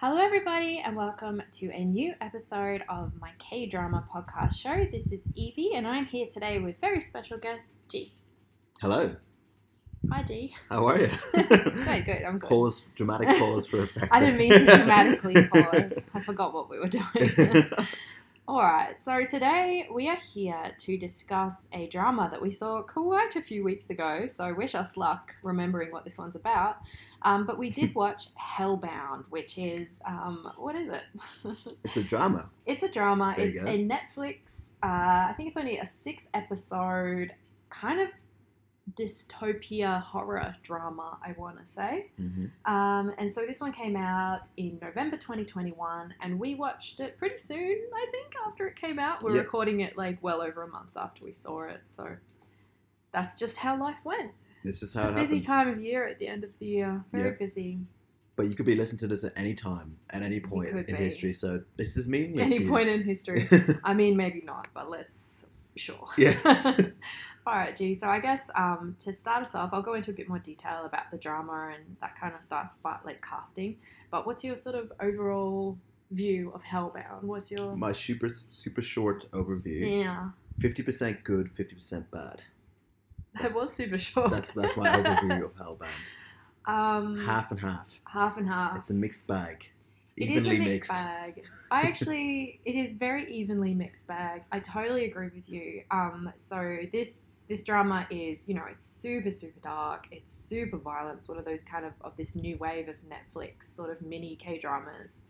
Hello, everybody, and welcome to a new episode of my K drama podcast show. This is Evie, and I'm here today with very special guest G. Hello, Hi, G. how are you? Good, good. I'm good. Pause, dramatic pause for effect. I didn't mean to dramatically pause. I forgot what we were doing. All right, so today we are here to discuss a drama that we saw quite a few weeks ago. So wish us luck remembering what this one's about. Um, but we did watch Hellbound, which is um, what is it? it's a drama. it's a drama. There it's a Netflix. Uh, I think it's only a six episode kind of dystopia horror drama. I want to say. hmm Um, and so this one came out in November 2021, and we watched it pretty soon, I think, after it came out. We're Yep. recording it like well over a month after we saw it, so that's just how life went. This is It's how a it busy happens. time of year at the end of the year. Very Yep. busy. But you could be listening to this at any time, at any point in be. history. So this is meaningless. Any point in history. I mean, maybe not, but let's sure. Yeah. All right, G. So I guess um, to start us off, I'll go into a bit more detail about the drama and that kind of stuff, but like casting. But what's your sort of overall view of Hellbound? What's your My super super short overview. yeah? Fifty percent good, fifty percent bad. That was super short. That's that's my overview of Hellbound. um, Half and half. half and half. It's a mixed bag. It is a mixed, mixed. bag. I actually, it is very evenly mixed bag. I totally agree with you. Um, so this this drama is, you know, it's super super dark. It's super violent. It's one of those kind of of this new wave of Netflix sort of mini K dramas.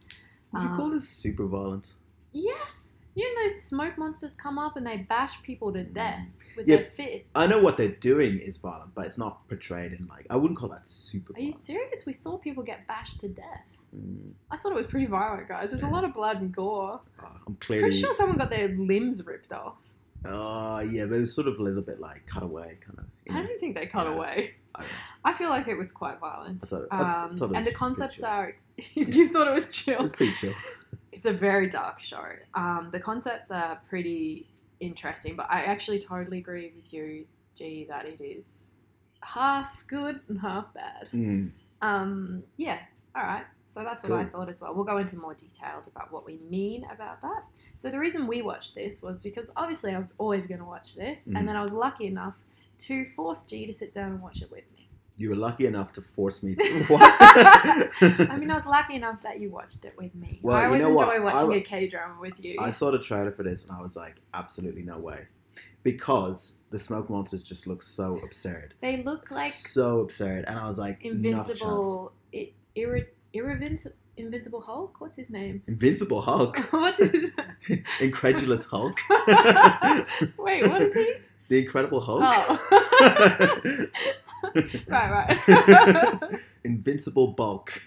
Would you call Um, this super violent? Yes, you know those smoke monsters come up and they bash people to death with Yeah, their fists. I know what they're doing is violent, but it's not portrayed in like I wouldn't call that super. Are you serious? We saw people get bashed to death. Mm, I thought it was pretty violent, guys. There's a lot of blood and gore. uh, I'm clearly. Pretty sure someone got their limbs ripped off. Uh, yeah, but it was sort of a little bit like cut away, kind of. I know? don't think they cut Yeah. away. I. I feel like it was quite violent. So, Um, it and the concepts are. You thought it was It chill. was pretty chill. It's a very dark show. Um, the concepts are pretty interesting, but I actually totally agree with you, G, that it is half good and half bad. Mm. Um, yeah, all right. So that's what I thought as well. We'll go into more details about what we mean about that. So the reason we watched this was because obviously I was always going to watch this, Mhm. and then I was lucky enough to force G to sit down and watch it with me. You were lucky enough to force me to watch. I mean, I was lucky enough that you watched it with me. Well, I you always know what? enjoy I watching wa- a K drama with you. I saw the trailer for this and I was like, absolutely no way, because the smoke monsters just look so absurd, they look like so absurd, and I was like, not a chance. invincible, i- irre, irrevinci- invincible Hulk. What's his name? Invincible Hulk, What's his? incredulous Hulk, Wait, what is he? the Incredible Hulk, Oh. right, right. Invincible Bulk.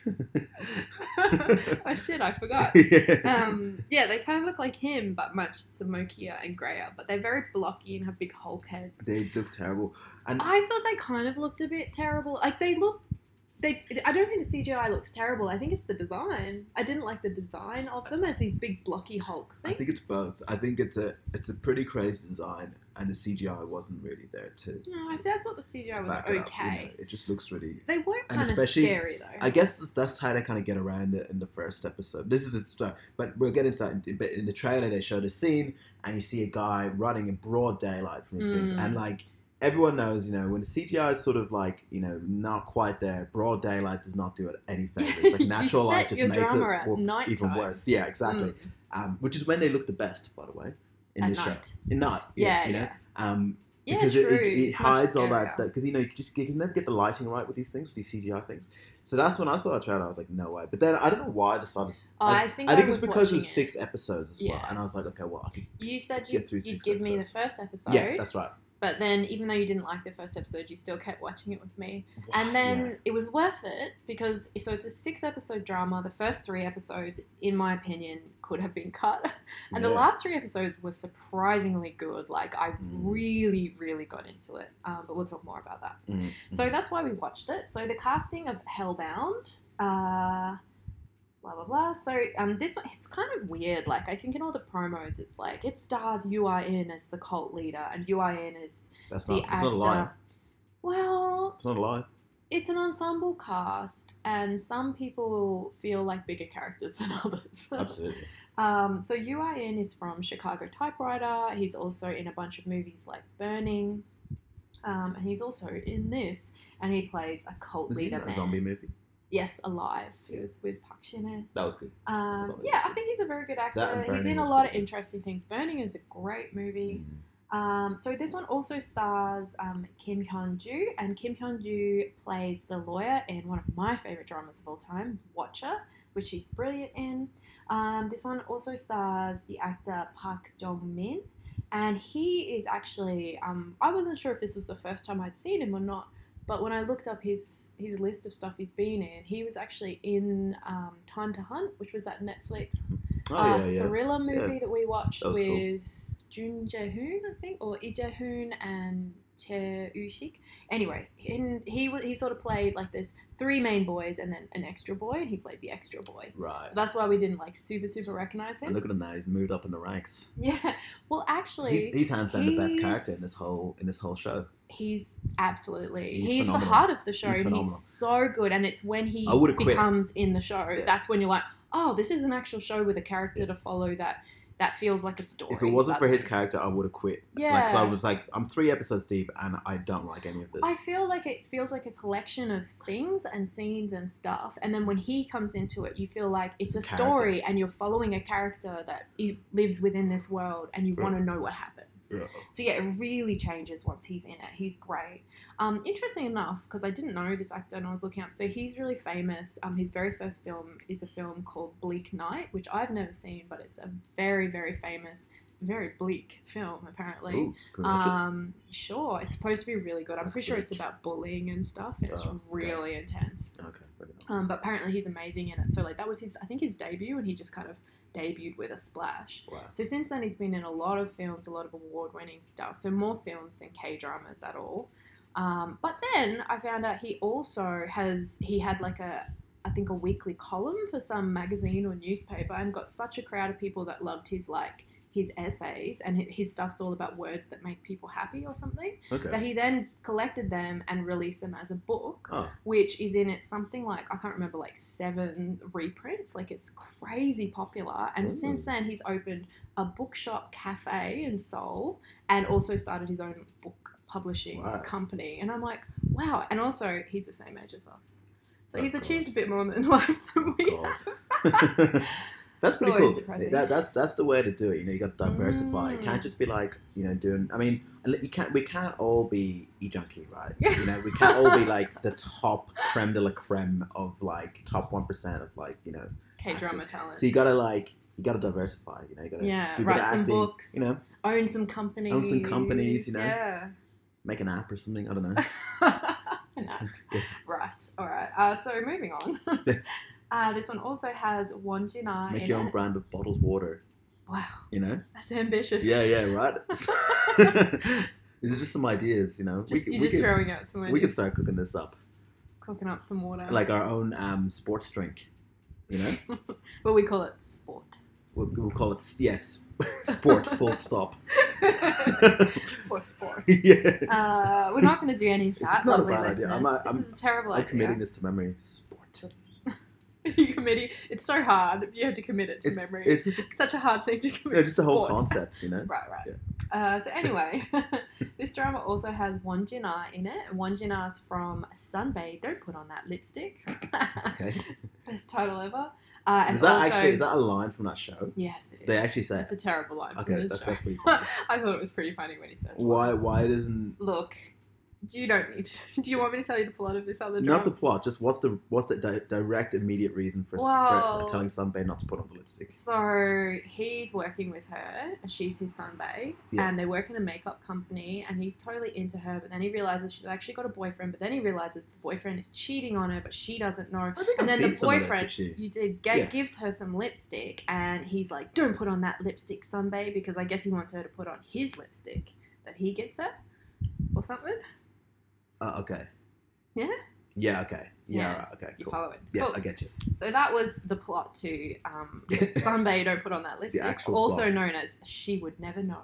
oh shit, I forgot. yeah. Um, yeah, they kind of look like him, but much smokier and grayer. But they're very blocky and have big Hulk heads. They look terrible, and I thought they kind of looked a bit terrible. Like they look. They, I don't think the CGI looks terrible. I think it's the design. I didn't like the design of them as these big blocky Hulk I think it's both. I think it's a it's a pretty crazy design, and the CGI wasn't really there too. No, I see. I thought the CGI was back it up, you know. okay. It just looks really. They were kind of scary though. I guess that's, that's how they kind of get around it in the first episode. This is the start, but we'll get into that. In, but in the trailer, they showed a scene, and you see a guy running in broad daylight from his things, Mm. and like everyone knows, you know, when the CGI is sort of like, you know, not quite there, broad daylight does not do it any favors. Like natural light just makes it drama at wor- night even worse. Yeah, exactly. Mm, Um, which is when they look the best, by the way, in at this show. night. In night, Yeah, you know, yeah. um, Yeah, because true. it, it, it hides all that because you know you just you can never get the lighting right with these things, with these CGI things. So that's when I saw that trailer. I was like, no way. But then I don't know why I decided. Oh, I, think I I, was it's because it was six episodes as well, Yeah. and I was like, okay, well, I could. You said you, get through you'd six give me the first episode, Yeah, that's right. But then even though you didn't like the first episode, you still kept watching it with me. And then Yeah. it was worth it because so it's a six episode drama. The first three episodes, in my opinion, could have been cut. And the last three episodes were surprisingly good. Like I Mm. really, really got into it. Um, but we'll talk more about that. Mm, So that's why we watched it. So the casting of Hellbound, uh, blah blah blah. So um, this one it's kind of weird. Like I think in all the promos, it's like it stars Yoo Ah-in as the cult leader, and Yoo Ah-in is that's the not. It's actor. not a lie. Well, It's not a lie. it's an ensemble cast, and some people feel like bigger characters than others. Absolutely. Um, so Yoo Ah-in is from Chicago Typewriter. He's also in a bunch of movies like Burning. Um, and he's also in this, and he plays a cult Was he in leader a zombie movie? Yes, Alive. He was with Park Shin-hye. That was good. Um, yeah, was I think he's a very good actor. He's in a lot of good. interesting things. Burning is a great movie. Mm. Um, so this one also stars um, Kim Hyun Joo, and Kim Hyun Joo plays the lawyer in one of my favorite dramas of all time, Watcher, which he's brilliant in. Um, this one also stars the actor Park Dong Min, and he is actually um, I wasn't sure if this was the first time I'd seen him or not, but when I looked up his his list of stuff he's been in, he was actually in um, Time to Hunt, which was that Netflix Oh uh, yeah, yeah. thriller movie that we watched That was cool. with Jun Jae-hoon, I think, or Lee Jae-hoon and Choi Woo-shik. Anyway, in, he he sort of played like this three main boys and then an extra boy, and he played the extra boy. Right. So that's why we didn't like super super recognize And him. look at him now. He's moved up in the ranks. Yeah. Well, actually, He's, he's hands down the best character in this whole in this whole show. He's absolutely He's he's, the heart of the show, He's he's so good. And it's when he would've quit. becomes in the show Yeah. that's when you're like, oh, this is an actual show with a character to follow that that feels like a story. If it wasn't for his character, I would have quit. yeah, Like, I was like, I'm three episodes deep, and I don't like any of this. I feel like it feels like a collection of things and scenes and stuff, and then when he comes into it, you feel like it's, It's a a story, and you're following a character that lives within this world, and you Yeah. want to know what happens. So yeah, it really changes once he's in it. He's great. Um, interesting enough, because I didn't know this actor and I was looking up. So he's really famous. Um, his very first film is a film called Bleak Night, which I've never seen, but it's a very very famous, very bleak film apparently. Ooh, can we watch it? Um, sure, it's supposed to be really good. I'm That's pretty sure it's about bullying and stuff. and It's Oh, okay. really intense. Okay. Um, but apparently he's amazing in it. So like that was his, I think his debut, and he just kind of debuted with a splash. Wow. So since then, he's been in a lot of films, a lot of award-winning stuff. So more films than K dramas at all. Um, but then I found out he also has he had like a I think a weekly column for some magazine or newspaper, and got such a crowd of people that loved his like his essays and his stuff's all about words that make people happy or something. Okay. That he then collected them and released them as a book Oh, which is in it something like I can't remember like seven reprints. Like it's crazy popular. And Ooh. since then, he's opened a bookshop cafe in Seoul and also started his own book publishing Wow. company. And I'm like, wow. And also, he's the same age as us. So Oh, he's God. achieved a bit more in life than we have. that's pretty cool. depressing. That, that's that's the way to do it. You know, you got to diversify. You Mm. can't just be like, you know, doing. I mean, you can't. We can't all be e junkie, right? You know, we can't all be like the top creme de la creme of like top one percent of like you know. K drama talent. So you gotta like you gotta diversify. You know, you gotta Yeah, do write some acting. books. You know, Own some companies. Own some companies, you know. Yeah. make an app or something. I don't know. no. Yeah. Right. All right. Uh, so moving on. Uh, this one also has Won Jin Ah Make your own it. brand of bottled water. Wow, You know. that's ambitious. Yeah, yeah, right. These are just some ideas. You know, Just, could- you're just could- throwing out some we could start cooking this up, Cooking up some water. like our own um, sports drink. You know, well, we call it sport. we'll, we'll call it yes, sport. Full stop. For sport. yeah. Uh, we're not going to do any of This that, is not a bad idea. listeners. I'm, uh, this I'm- is a terrible I'm idea. committing this to memory. Sport. you committing. It's so hard. If you have to commit it to It's memory. it's such a, such a hard thing to commit. yeah, just the whole concept, you know. Right, right. Yeah. Uh, so anyway, this drama also has Won Jin Ah in it. and Won Jin Ah's from Sunbae. Don't put on that lipstick. Okay. Best title ever. Uh, and Is that also, actually is that a line from that show? Yes, it is. They actually say it's a terrible line. Okay, that's show. that's pretty funny. I thought it was pretty funny when he says. Why why doesn't Look, you don't need. To, do you want me to tell you the plot of this other drama? not the plot? Just what's the what's the di- direct immediate reason for, Well- for telling Sunbae not to put on the lipstick? So he's working with her, and she's his sunbae, Yeah. and they work in a makeup company, and he's totally into her. But then he realizes she's actually got a boyfriend. But then he realizes the boyfriend is cheating on her, but she doesn't know. I think And I've then seen the of this, boyfriend, you did, ga- Yeah. gives her some lipstick, and he's like, "Don't put on that lipstick, sunbae," because I guess he wants her to put on his lipstick that he gives her, or something. Uh, okay. Yeah? Yeah. Okay. Yeah. Yeah. Right, okay. You Cool. follow it? Yeah, Cool. I get you. So that was the plot to um, Sunbae Don't Put On That Lipstick, actual also plot. known as She Would Never Know,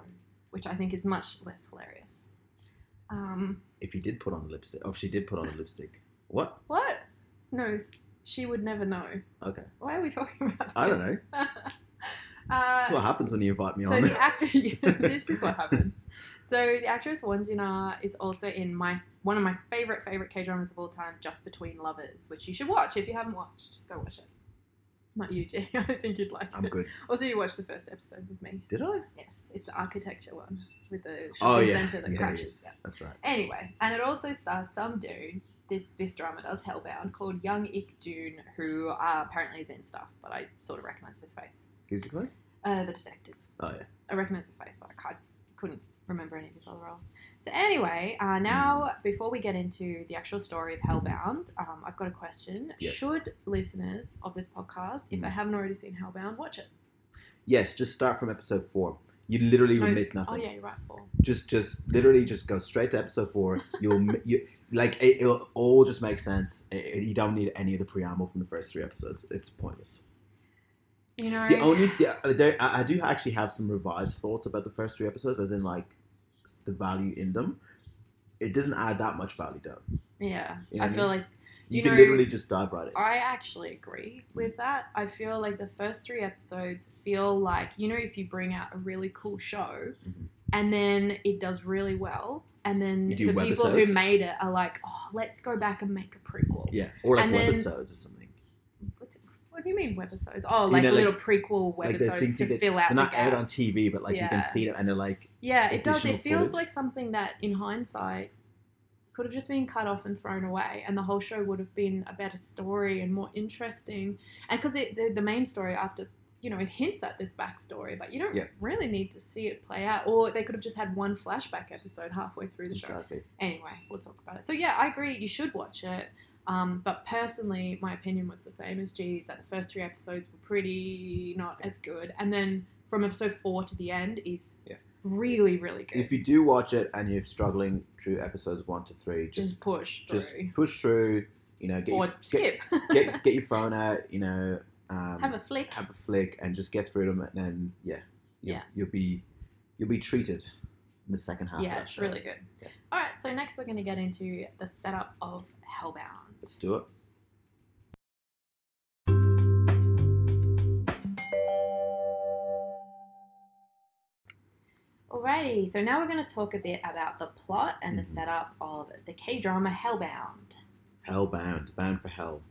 which I think is much less hilarious. Um, If he did put on lipstick, or if she did put on lipstick, what? what? No, She Would Never Know. Okay. Why are we talking about I don't know. uh, That's what happens when you invite me so on. So the actor, this is what happens. So the actress Won Jin Ah is also in my one of my favorite favorite K dramas of all time, Just Between Lovers, which you should watch if you haven't watched. Go watch it. Not you, Jay. I don't think you'd like it. I'm good. Also, you watched the first episode with me. Did I? Yes, it's the architecture one with the Oh, yeah. center that Yeah, crashes. Yeah. That's right. Anyway, and it also stars some dude. This this drama does Hellbound called Young Ik Jun, who uh, apparently is in stuff, but I sort of recognised his face. Physically? Uh, the detective. Oh yeah. I recognise his face, but I can't, couldn't remember any of his other roles. So anyway, uh, now before we get into the actual story of Hellbound, um, I've got a question. Yes. Should listeners of this podcast, if they Mm. haven't already seen Hellbound, watch it? Yes. Just start from episode four. You literally will miss nothing. Oh yeah, you're right. Four. Just, just literally, just go straight to episode four. You'll, you like it, it'll all just make sense. It, you don't need any of the preamble from the first three episodes. It's pointless. You know, The only, the, there, I I do actually have some revised thoughts about the first three episodes, as in like the value in them. It doesn't add that much value though. yeah, You know I feel mean? like You, You can know- literally just dive right in. I actually agree with that. I feel like the first three episodes feel like, you know, if you bring out a really cool show Mhm. and then it does really well, and then You the people who made it are like, oh, let's go back and make a prequel. Yeah, or like And then- webisodes or something. What do you mean webisodes? Oh, You like know, little prequel like there's webisodes things to you fill out They're not the aired on TV, but like you can see them, and they're like, Yeah, it does. It feels footage. like something that, in hindsight, could have just been cut off and thrown away, and the whole show would have been a better story and more interesting. And because the, the main story after, you know, it hints at this backstory, but you don't really need to see it play out. Or they could have just had one flashback episode halfway through the show. Anyway, we'll talk about it. So yeah, I agree. You should watch it. Um, but personally, my opinion was the same as G's that the first three episodes were pretty not as good, and then from episode four to the end is Yeah. Really, really good. If you do watch it and you're struggling through episodes one to three, just, just push just through. push through. You know, get or your, skip. get, get get your phone out. You know, um, Have a flick. have a flick and just get through them, and then yeah, you'll, Yeah. you'll be you'll be treated in the second half. yeah, it's show. really good. Yeah. All right, so next we're going to get into the setup of Hellbound. Let's do it. Alrighty, so now we're going to talk a bit about the plot and the Mhm. setup of the K drama Hellbound. Hellbound, bound for hell.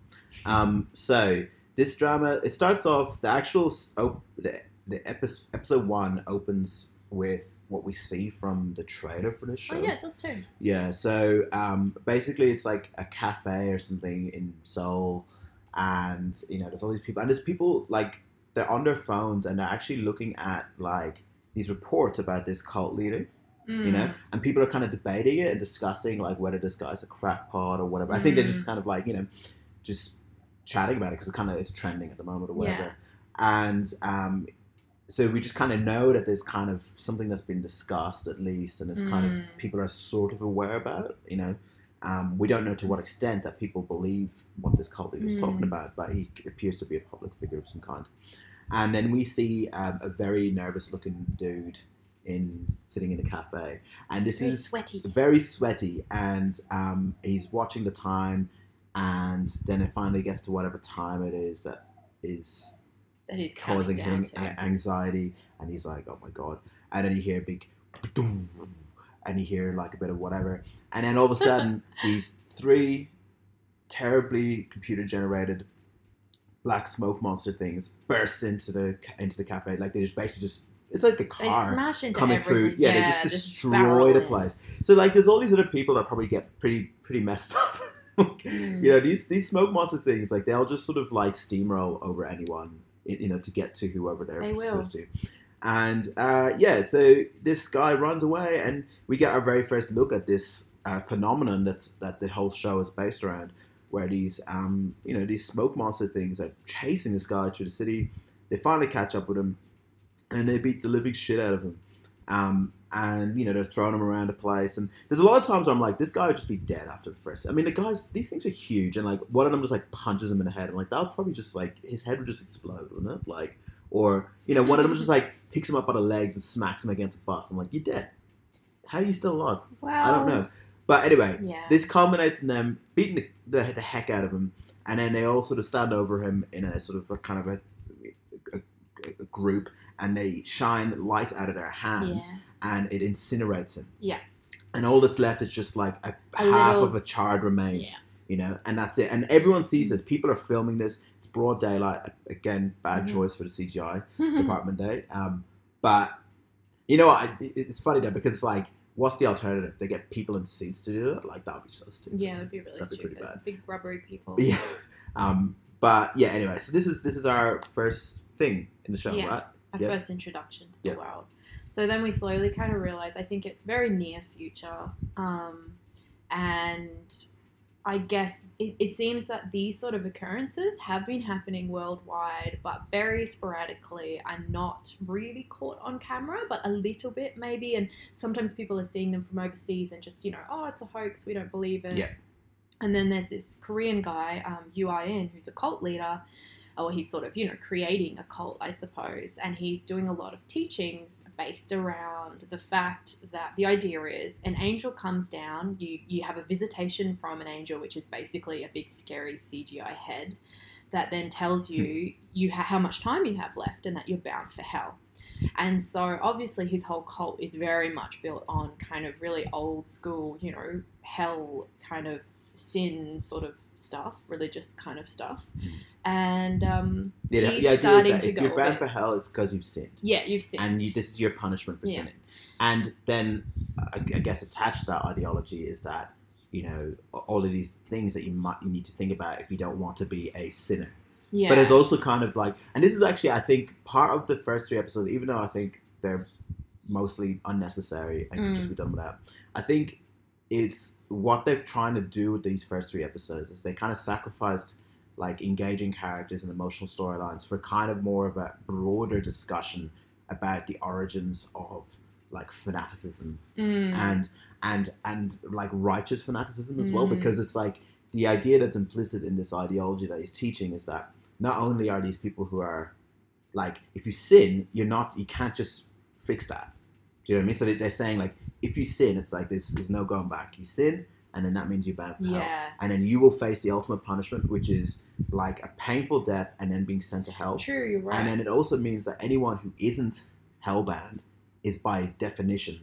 Um, so this drama it starts off the actual op- the, the episode episode one opens with what we see from the trailer for this show. Oh, yeah, it does too. Yeah, so um, basically it's like a cafe or something in Seoul, and you know there's all these people, and there's people like they're on their phones and they're actually looking at like these reports about this cult leader, you know, Mm. and people are kind of debating it and discussing like whether this guy's a crackpot or whatever. I think they're Mm. just kind of like you know, just chatting about it because it kind of is trending at the moment or whatever, Yeah. and um, so we just kind of know that there's kind of something that's been discussed at least, and it's kind Mm. of people are sort of aware about. You know, um, we don't know to what extent that people believe what this cult leader is talking Mm. about, but he appears to be a public figure of some kind. And then we see um, a very nervous-looking dude in sitting in a cafe, and this Very is sweaty. very sweaty, and um, he's watching the time, and then it finally gets to whatever time it is that is That is causing him a- anxiety, and he's like, "Oh my god!" And then you hear a big, boom, and you hear like a bit of whatever, and then all of a sudden these three terribly computer generated black smoke monster things burst into the into the cafe. Like they just basically just it's like a car coming everything. through. Yeah, they just barrel destroy the place. So like, there's all these other people that probably get pretty pretty messed up. Mm. You know, these these smoke monster things, like they'll just sort of like steamroll over anyone, you know, to get to whoever they're They will. supposed to. And uh, yeah, so this guy runs away, and we get our very first look at this uh, phenomenon that's that the whole show is based around, where these um, you know these smoke monster things are chasing this guy through the city. They finally catch up with him, and they beat the living shit out of him. Um, and you know they're throwing him around the place, and there's a lot of times where I'm like, this guy would just be dead after the first. I mean, the guys, these things are huge, and like one of them just like punches him in the head, and like that would probably just like his head would just explode, wouldn't it? Like, or you know, one of them just like picks him up by the legs and smacks him against a bus. I'm like, you're dead. How are you still alive? Well, I don't know. But anyway, Yeah. this culminates in them beating the, the, the heck out of him, and then they all sort of stand over him in a sort of a kind of a, a, a group, and they shine light out of their hands, yeah. and it incinerates him. Yeah. And all that's left is just like a, A half little- of a charred remain, Yeah. you know, and that's it. And everyone sees this. People are filming this. It's broad daylight. Again, bad Mhm. choice for the CGI department day. Um, but you know, what? I, it's funny though because it's like, what's the alternative? They get people in suits to do it. Like that would be so stupid. yeah, that'd be really That'd be stupid. pretty bad. Big rubbery people. Yeah. Um, but yeah. Anyway, so this is this is our first thing in the show, Yeah. right? Our Yep. first introduction to the Yep. world. So then we slowly kind of realize I think it's very near future. Um, and I guess it, it seems that these sort of occurrences have been happening worldwide, but very sporadically and not really caught on camera, but a little bit maybe. And sometimes people are seeing them from overseas and just, you know, oh, it's a hoax, we don't believe it. Yeah. And then there's this Korean guy, um, Yoo Ah-in, who's a cult leader, or he's sort of, you know, creating a cult, I suppose. And he's doing a lot of teachings based around the fact that the idea is an angel comes down, you, you have a visitation from an angel, which is basically a big, scary CGI head that then tells hmm. you you ha- how much time you have left and that you're bound for hell. And so obviously his whole cult is very much built on kind of really old school, you know, hell kind of sin sort of stuff, religious kind of stuff. Mhm. And um, Yeah, he's the idea is starting that to if go you're bound for hell, it's because you've sinned. yeah, you've sinned. and you, this is your punishment for Yeah. sinning. And then, I, I guess attached to that ideology is that you know all of these things that you might you need to think about if you don't want to be a sinner. yeah. But it's also kind of like, and this is actually I think part of the first three episodes, even though I think they're mostly unnecessary and could just Mm. be done without. I think it's what they're trying to do with these first three episodes is they kind of sacrificed like engaging characters and emotional storylines for kind of more of a broader discussion about the origins of like fanaticism Mm. and and and like righteous fanaticism as well Mm. because it's like the idea that's implicit in this ideology that he's teaching is that not only are these people who are like if you sin you're not you can't just fix that do you know what I mean so they- they're saying like if you sin it's like there's, there's no going back you sin and then that means you're bound for hell and then you will face the ultimate punishment which is like a painful death and then being sent to hell True, you're right. and then it also means that anyone who isn't hellbound is by definition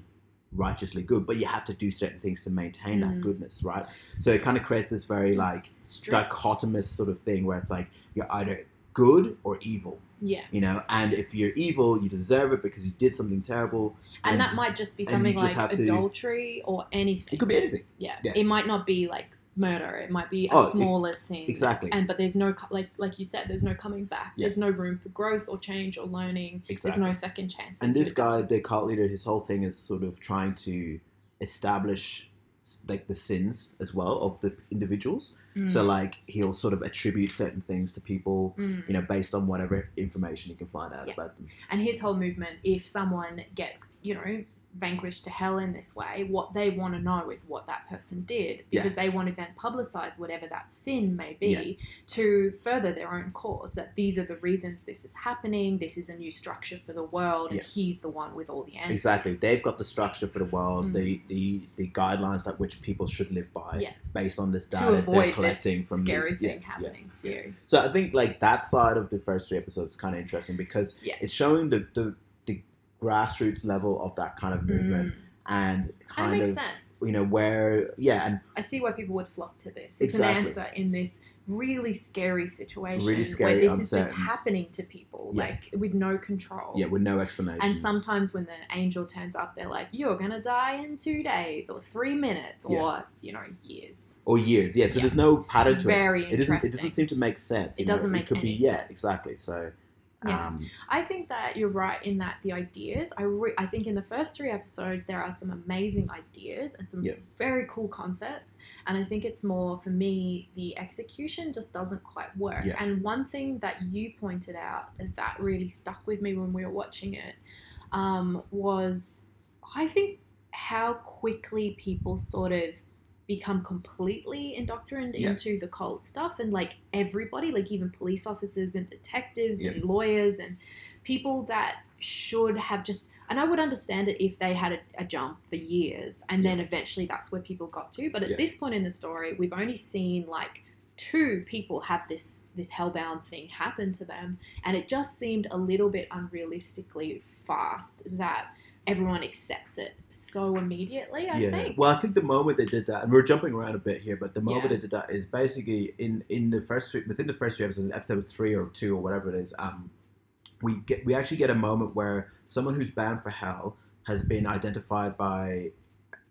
righteously good, but you have to do certain things to maintain that Mm. goodness, right? So it kind of creates this very like Strict. dichotomous sort of thing where it's like you're either good or evil, Yeah. you know, and if you're evil, you deserve it because you did something terrible. And, And- that might just be something just like have to- adultery or anything. It could be anything. yeah. yeah. It might not be like murder. It might be a Oh, smaller sin. exactly. And but there's no like like you said, there's no coming back. Yeah. There's no room for growth or change or learning. Exactly. There's no second chance. And this guy, the cult leader, his whole thing is sort of trying to establish like the sins as well of the individuals. Mm, So like he'll sort of attribute certain things to people, mm. you know, based on whatever information he can find out Yeah. about them. And his whole movement, if someone gets, you know, vanquished to hell in this way, what they want to know is what that person did Yeah. because they want to then publicize whatever that sin may be to further their own cause. That these are the reasons this is happening. This is a new structure for the world, and he's the one with all the answers. Exactly. They've got the structure for the world, Mm. the, the the guidelines that which people should live by Yeah. based on this data they're collecting from scary these, thing yeah, yeah. happening to you. So I think like that side of the first three episodes is kind of interesting because Yeah. it's showing the the grassroots level of that kind of movement Mm. and Kind of sense. you know where yeah and I see why people would flock to this. It's Exactly. an answer in this really scary situation Really scary, where this is just happening to people, Yeah. like with no control. yeah with no explanation And sometimes when the angel turns up, they're like, "You're gonna die in two days, or three minutes, or Yeah. you know, years." or years yeah so Yeah. there's no pattern It's to it very it doesn't interesting. it doesn't seem to make sense It you doesn't make it could be any yeah exactly so Yeah. um I think that you're right in that the ideas. I re- I think in the first three episodes there are some amazing ideas and some Yeah. very cool concepts, and I think it's more for me the execution just doesn't quite work. Yeah. And one thing that you pointed out that really stuck with me when we were watching it um, was I think how quickly people sort of become completely indoctrinated Yeah. into the cult stuff and like everybody like even police officers and detectives Yeah. and lawyers and people that should have just and I would understand it if they had a, a jump for years and then eventually that's where people got to but at Yeah. this point in the story we've only seen like two people have this this hellbound thing happen to them and it just seemed a little bit unrealistically fast that everyone accepts it so immediately i yeah. think Well, I think the moment they did that, and we're jumping around a bit here, but the moment Yeah. they did that is basically in in the first three, within the first three episodes, episode three or two or whatever it is, um, we get we actually get a moment where someone who's bound for hell has been identified by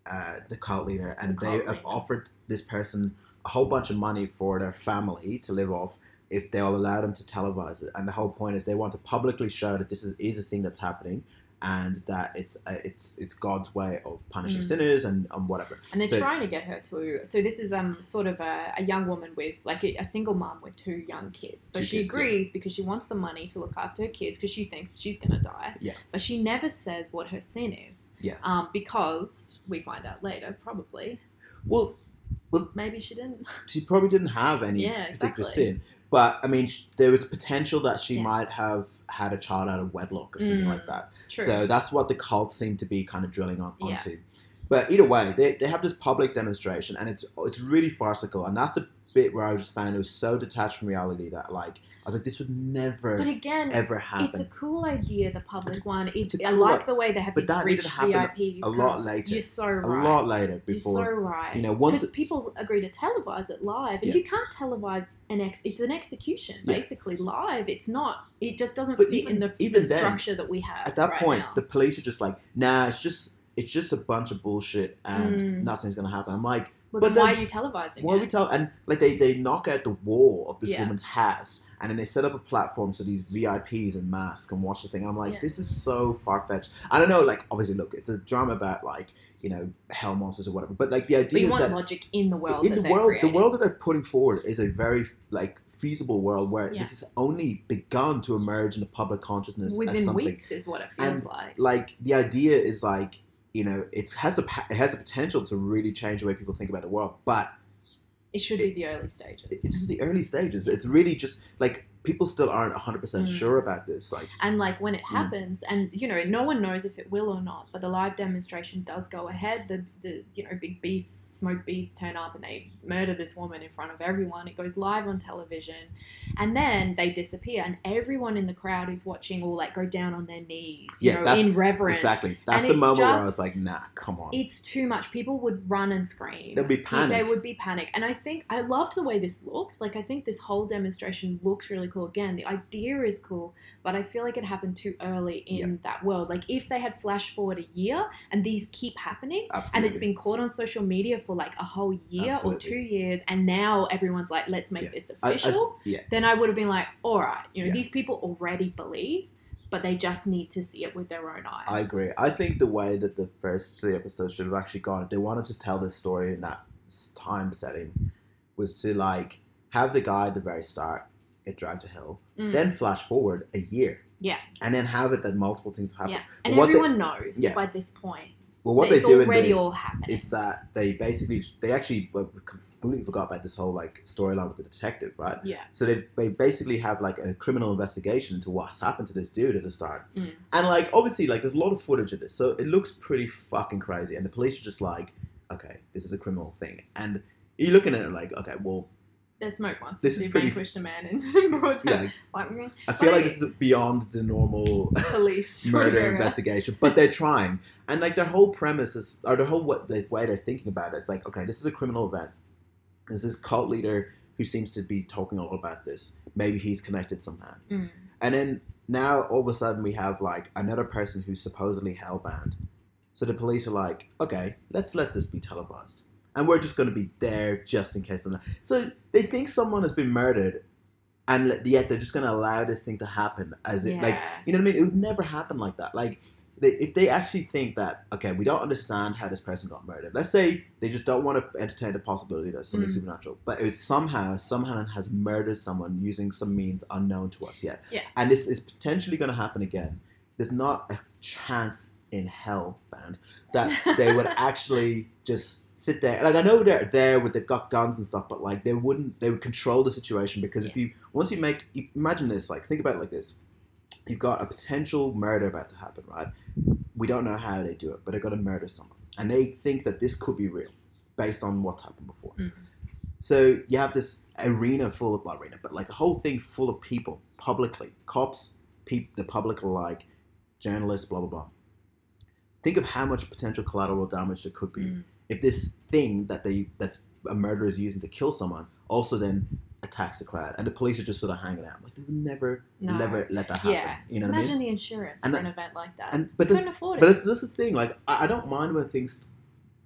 uh, the cult leader, and The they have leader. offered this person a whole bunch of money for their family to live off if they'll allow them to televise it. And the whole point is they want to publicly show that this is, is a thing that's happening. And that it's uh, it's it's God's way of punishing Mm. sinners and, and whatever. and they're So- trying to get her to so this is um sort of a, a young woman with like a, a single mom with two young kids so she kids, yeah. agrees because she wants the money to look after her kids because she thinks she's going to die Yeah. but she never says what her sin is Yeah. um because we find out later probably Well, well, maybe she didn't she probably didn't have any Yeah, particular exactly. sin, but I mean, sh- there was potential that she Yeah. might have had a child out of wedlock or something Mm, like that. true So that's what the cult seemed to be kind of drilling on, Yeah. onto. But either way, they, they have this public demonstration, and it's it's really farcical, and that's the bit where I just found it was so detached from reality that like I was like, this would never but again ever happen. it's a cool idea the public It's- one it, i cool like i- the way they have but that needed rich to happen vips a lot up. later. you're so right. a lot later You're before so right. you know, once because people agree to televise it live, and Yeah. you can't televise an ex. It's an execution, Yeah. basically live. It's not. It just doesn't But fit even- in the, even the then, structure that we have at that right point, now. the police are just like, nah, it's just it's just a bunch of bullshit, and Mm. nothing's gonna happen. I'm like. Well, but then why then- are you televising Why it? we tell and like they they knock out the wall of this Yeah. woman's house and then they set up a platform so these VIPs in masks can watch the thing. And I'm like, Yeah. this is so far fetched. I don't know, like obviously look, it's a drama about like, you know, hell monsters or whatever. But like the but idea you is want that logic in the world in that the world creating. the world that they're putting forward is a very like feasible world where Yeah. this has only begun to emerge in the public consciousness as within weeks is what it feels And- like. like the idea is like you know it has the pa- it has the potential to really change the way people think about the world but It should be the early stages. it's just the early stages. It's really just like people still aren't 100% Mm. sure about this. Like, And like when it Mm. happens, and you know, no one knows if it will or not, but the live demonstration does go ahead. The the you know big beasts, smoke beasts turn up and they murder this woman in front of everyone. It goes live on television, and then they disappear, and everyone in the crowd who's watching will like go down on their knees, you Yeah, know, that's- in reverence. exactly. That's And the moment where I was like, nah, come on. It's too much. People would run and scream. There'd be panic. would be panic. And I think I loved the way this looks. Like I think this whole demonstration looks really cool. Again, the idea is cool, but I feel like it happened too early in that world. Like if they had flash forward a year and these keep happening Absolutely. and it's been caught on social media for like a whole year Absolutely. or two years and now everyone's like, let's make Yeah. this I- I- official, yeah. then I would have been like, all right, you know, Yeah. these people already believe, but they just need to see it with their own eyes. I agree. I think the way that the first three episodes should have actually gone, if they wanted to tell this story in that time setting, was to like have the guy at the very start get dragged to hell, Mm. then flash forward a year, Yeah. and then have it that multiple things happen. Yeah, But and what they- everyone knows yeah. by this point Well, what they do in already this, all happening. it's that they basically they actually completely forgot about this whole like storyline with the detective, right? yeah, So they, they basically have like a criminal investigation into what's happened to this dude at the start. Mm. And like obviously like there's a lot of footage of this. So it looks pretty fucking crazy. And the police are just like, okay, this is a criminal thing. And you're looking at it like, okay, well, there's smoke monsters This is pretty- vanquished a man in broad yeah, daylight. Mm, I feel But like this is beyond the normal police murder investigation, but they're trying. And like their whole premise is, or the whole what the way they're thinking about it, it's like, okay, this is a criminal event. There's this cult leader who seems to be talking all about this. Maybe he's connected somehow. Mm. And then now all of a sudden we have like another person who's supposedly hellbound. So the police are like, okay, let's let this be televised. And we're just going to be there just in case. So they think someone has been murdered, and yet they're just going to allow this thing to happen as it, like, you know what I mean? It would never happen like that. Like, they, if they actually think that, okay, we don't understand how this person got murdered. Let's say they just don't want to entertain the possibility that something Mm. supernatural, but it somehow, someone has murdered someone using some means unknown to us yet. Yeah. And this is potentially going to happen again. There's not a chance in hell, band, that they would actually just sit there. Like I know they're there with they've got guns and stuff, but like they wouldn't. They would control the situation because if you once you make imagine this, like think about it like this. You've got a potential murder about to happen, right? We don't know how they do it, but they're going to murder someone, and they think that this could be real based on what's happened before. Mhm. So you have this arena full of not arena, but like a whole thing full of people publicly, cops, peop, the public alike, journalists, blah blah blah. Think of how much potential collateral damage there could be Mm. if this thing that they that a murderer is using to kill someone also then attacks the crowd, and the police are just sort of hanging out. Like they would never, No. never let that happen. Yeah. You know what Imagine I mean? the insurance And for that- an event like that. And but you this, couldn't afford but this, this is the thing. Like I, I don't mind when things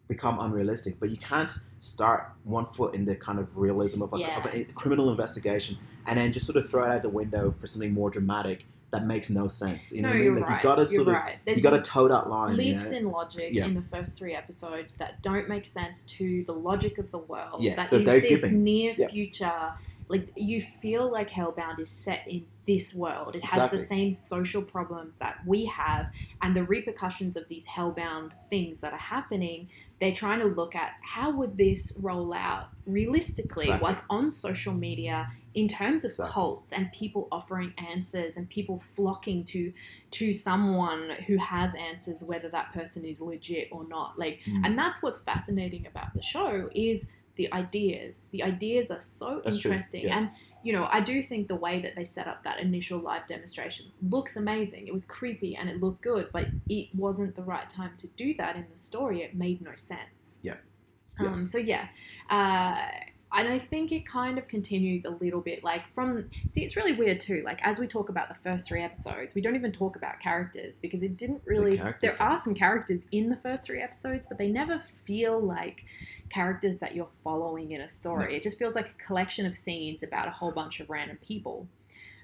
become unrealistic, but you can't start one foot in the kind of realism of a, Yeah. of a criminal investigation and then just sort of throw it out the window for something more dramatic that makes no sense. You know no, what I mean? you're Like right. you gotta you're sort of right. There's you gotta toe that line. you leaps know? in logic Yeah. in the first three episodes that don't make sense to the logic of the world. Yeah, that that is this giving. near Yeah. future. Like you feel like Hellbound is set in this world. It has the same social problems that we have, and the repercussions of these Hellbound things that are happening. They're trying to look at how would this roll out realistically, Exactly. like on social media, in terms of Exactly. cults and people offering answers and people flocking to to someone who has answers whether that person is legit or not like Mm. and that's what's fascinating about the show is the ideas the ideas are so That's interesting yeah. and you know i do think the way that they set up that initial live demonstration looks amazing it was creepy and it looked good but it wasn't the right time to do that in the story it made no sense Yeah. Yeah. um so yeah uh and I think it kind of continues a little bit like from see it's really weird too like as we talk about the first three episodes we don't even talk about characters because it didn't really characters there are some characters in the first three episodes but they never feel like characters that you're following in a story. No. it just feels like a collection of scenes about a whole bunch of random people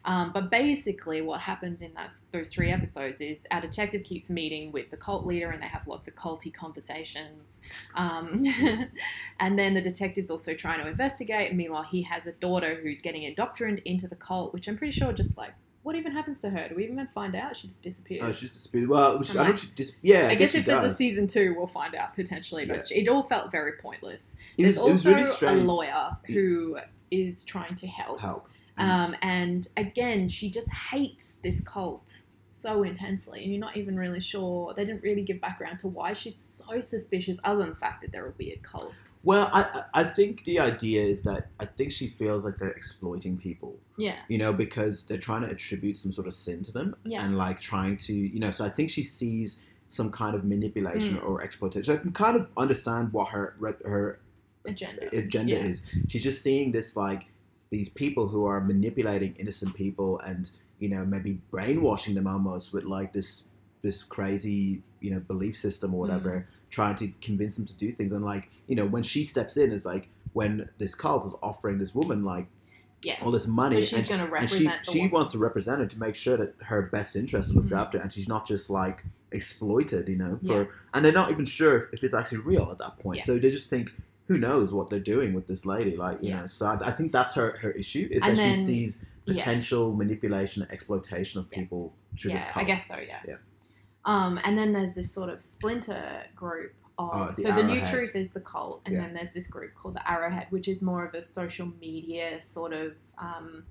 um, but basically, what happens in those, those three episodes is our detective keeps meeting with the cult leader, and they have lots of culty conversations. Um, and then the detective's also trying to investigate. Meanwhile, he has a daughter who's getting indoctrinated into the cult, which I'm pretty sure just like what even happens to her? Do we even find out? She just disappears. Oh, she's disputed. Well, she, I like- she dis- yeah. I, I guess, she if there's a season two, we'll find out potentially. But it all felt very pointless. It There's was, also really a lawyer who is trying to help. Help. Um, and again, she just hates this cult so intensely, and you're not even really sure. They didn't really give background to why she's so suspicious, other than the fact that they're a weird cult. Well, I I I think the idea is that I think she feels like they're exploiting people. Yeah, You know, because they're trying to attribute some sort of sin to them, Yeah. and like trying to, you know. So I think she sees some kind of manipulation Mm. or exploitation. So I can kind of understand what her her agenda. agenda Yeah. is. She's just seeing this like these people who are manipulating innocent people and you know maybe brainwashing them almost with like this this crazy you know belief system or whatever, Mm. trying to convince them to do things. And like you know when she steps in is like when this cult is offering this woman like Yeah. all this money so she's and, going to and she represent the she woman. wants to represent her to make sure that her best interests are looked Mhm. after and she's not just like exploited you know for Yeah. and they're not even sure if it's actually real at that point Yeah. so they just think who knows what they're doing with this lady like you Yeah. know so I, I think that's her her issue is And that she then- sees Yeah. potential manipulation, and exploitation of Yeah. people through this yeah, cult. I guess so. Yeah. Yeah. Um, and then there's this sort of splinter group of Oh, the so the new truth is the cult, and Yeah. then there's this group called the Arrowhead, which is more of a social media sort of um,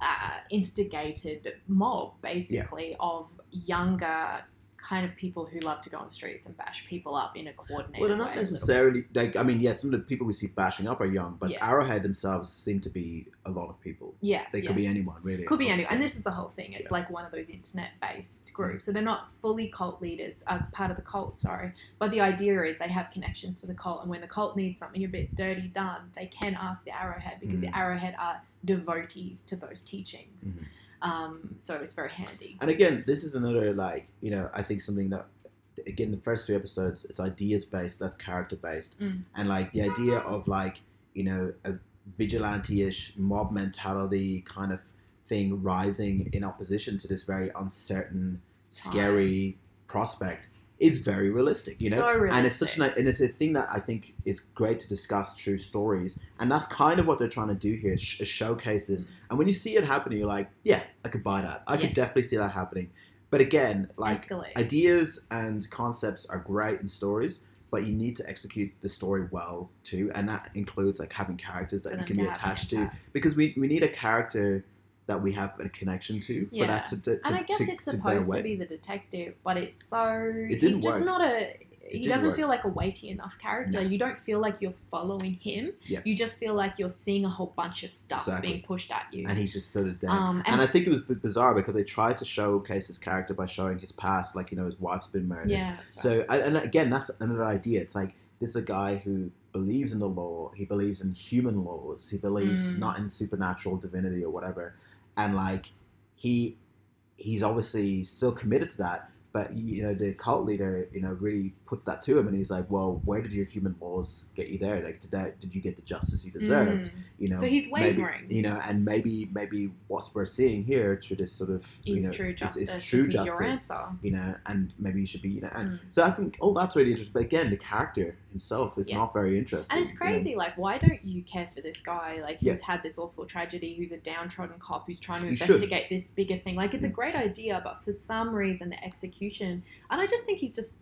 uh, instigated mob, basically of younger kind of people who love to go on the streets and bash people up in a coordinated Well, they're not little necessarily like. I mean, yes, some of the people we see bashing up are young, but Yeah. Arrowhead themselves seem to be a lot of people. Yeah, They yeah. could be anyone, really. Could be anyone, and this is the whole thing. It's Yeah. like one of those internet-based groups, so they're not fully cult leaders, uh, part of the cult. Sorry, but the idea is they have connections to the cult, and when the cult needs something a bit dirty done, they can ask the Arrowhead because Mhm. the Arrowhead are devotees to those teachings. Mhm. Um, so it's very handy. And again, this is another like you know I think something that again the first three episodes it's ideas based, that's character based, Mm. and like the idea of like you know a vigilante-ish mob mentality kind of thing rising in opposition to this very uncertain, scary prospect is very realistic. You know, so realistic. and it's such an and it's a thing that I think is great to discuss true stories, and that's kind of what they're trying to do here: sh- showcase this. And when you see it happening, you're like, yeah, I could buy that. I Yeah. could definitely see that happening. But again, like Escalate. ideas and concepts are great in stories, but you need to execute the story well too, and that includes like having characters that you can be attached to, because we we need a character that we have a connection to for Yeah. that to, to, to and I guess to- it's supposed to be the detective, but it's so didn't he's just work. not a he doesn't work. feel like a weighty enough character. No. You don't feel like you're following him. Yeah. You just feel like you're seeing a whole bunch of stuff Exactly. being pushed at you. and he's just stood it down. um, And, and, I think it was bizarre because they tried to showcase his character by showing his past, like you know his wife's been murdered. yeah, right. So and again, that's another idea. It's like this is a guy who believes in the law. He believes in human laws. He believes Mm. not in supernatural divinity or whatever. And like he he's obviously still committed to that. But you know the cult leader, you know, really puts that to him, and he's like, "Well, where did your human laws get you there? Like, did that did you get the justice you deserved? Mm. You know, So he's maybe- wavering. you know, and maybe maybe what we're seeing here through this sort of is you know, true justice. it's true this justice is your answer. you know, and maybe you should be, you know, and Mm. so I think, oh, that's really interesting. But again, the character himself is Yeah. not very interesting. And it's you know. crazy, like, why don't you care for this guy? Like, Yeah. who's had this awful tragedy, who's a downtrodden cop, who's trying to You should. investigate this bigger thing. Like, it's a Mm. great idea, but for some reason, the execution, and I just think he's just,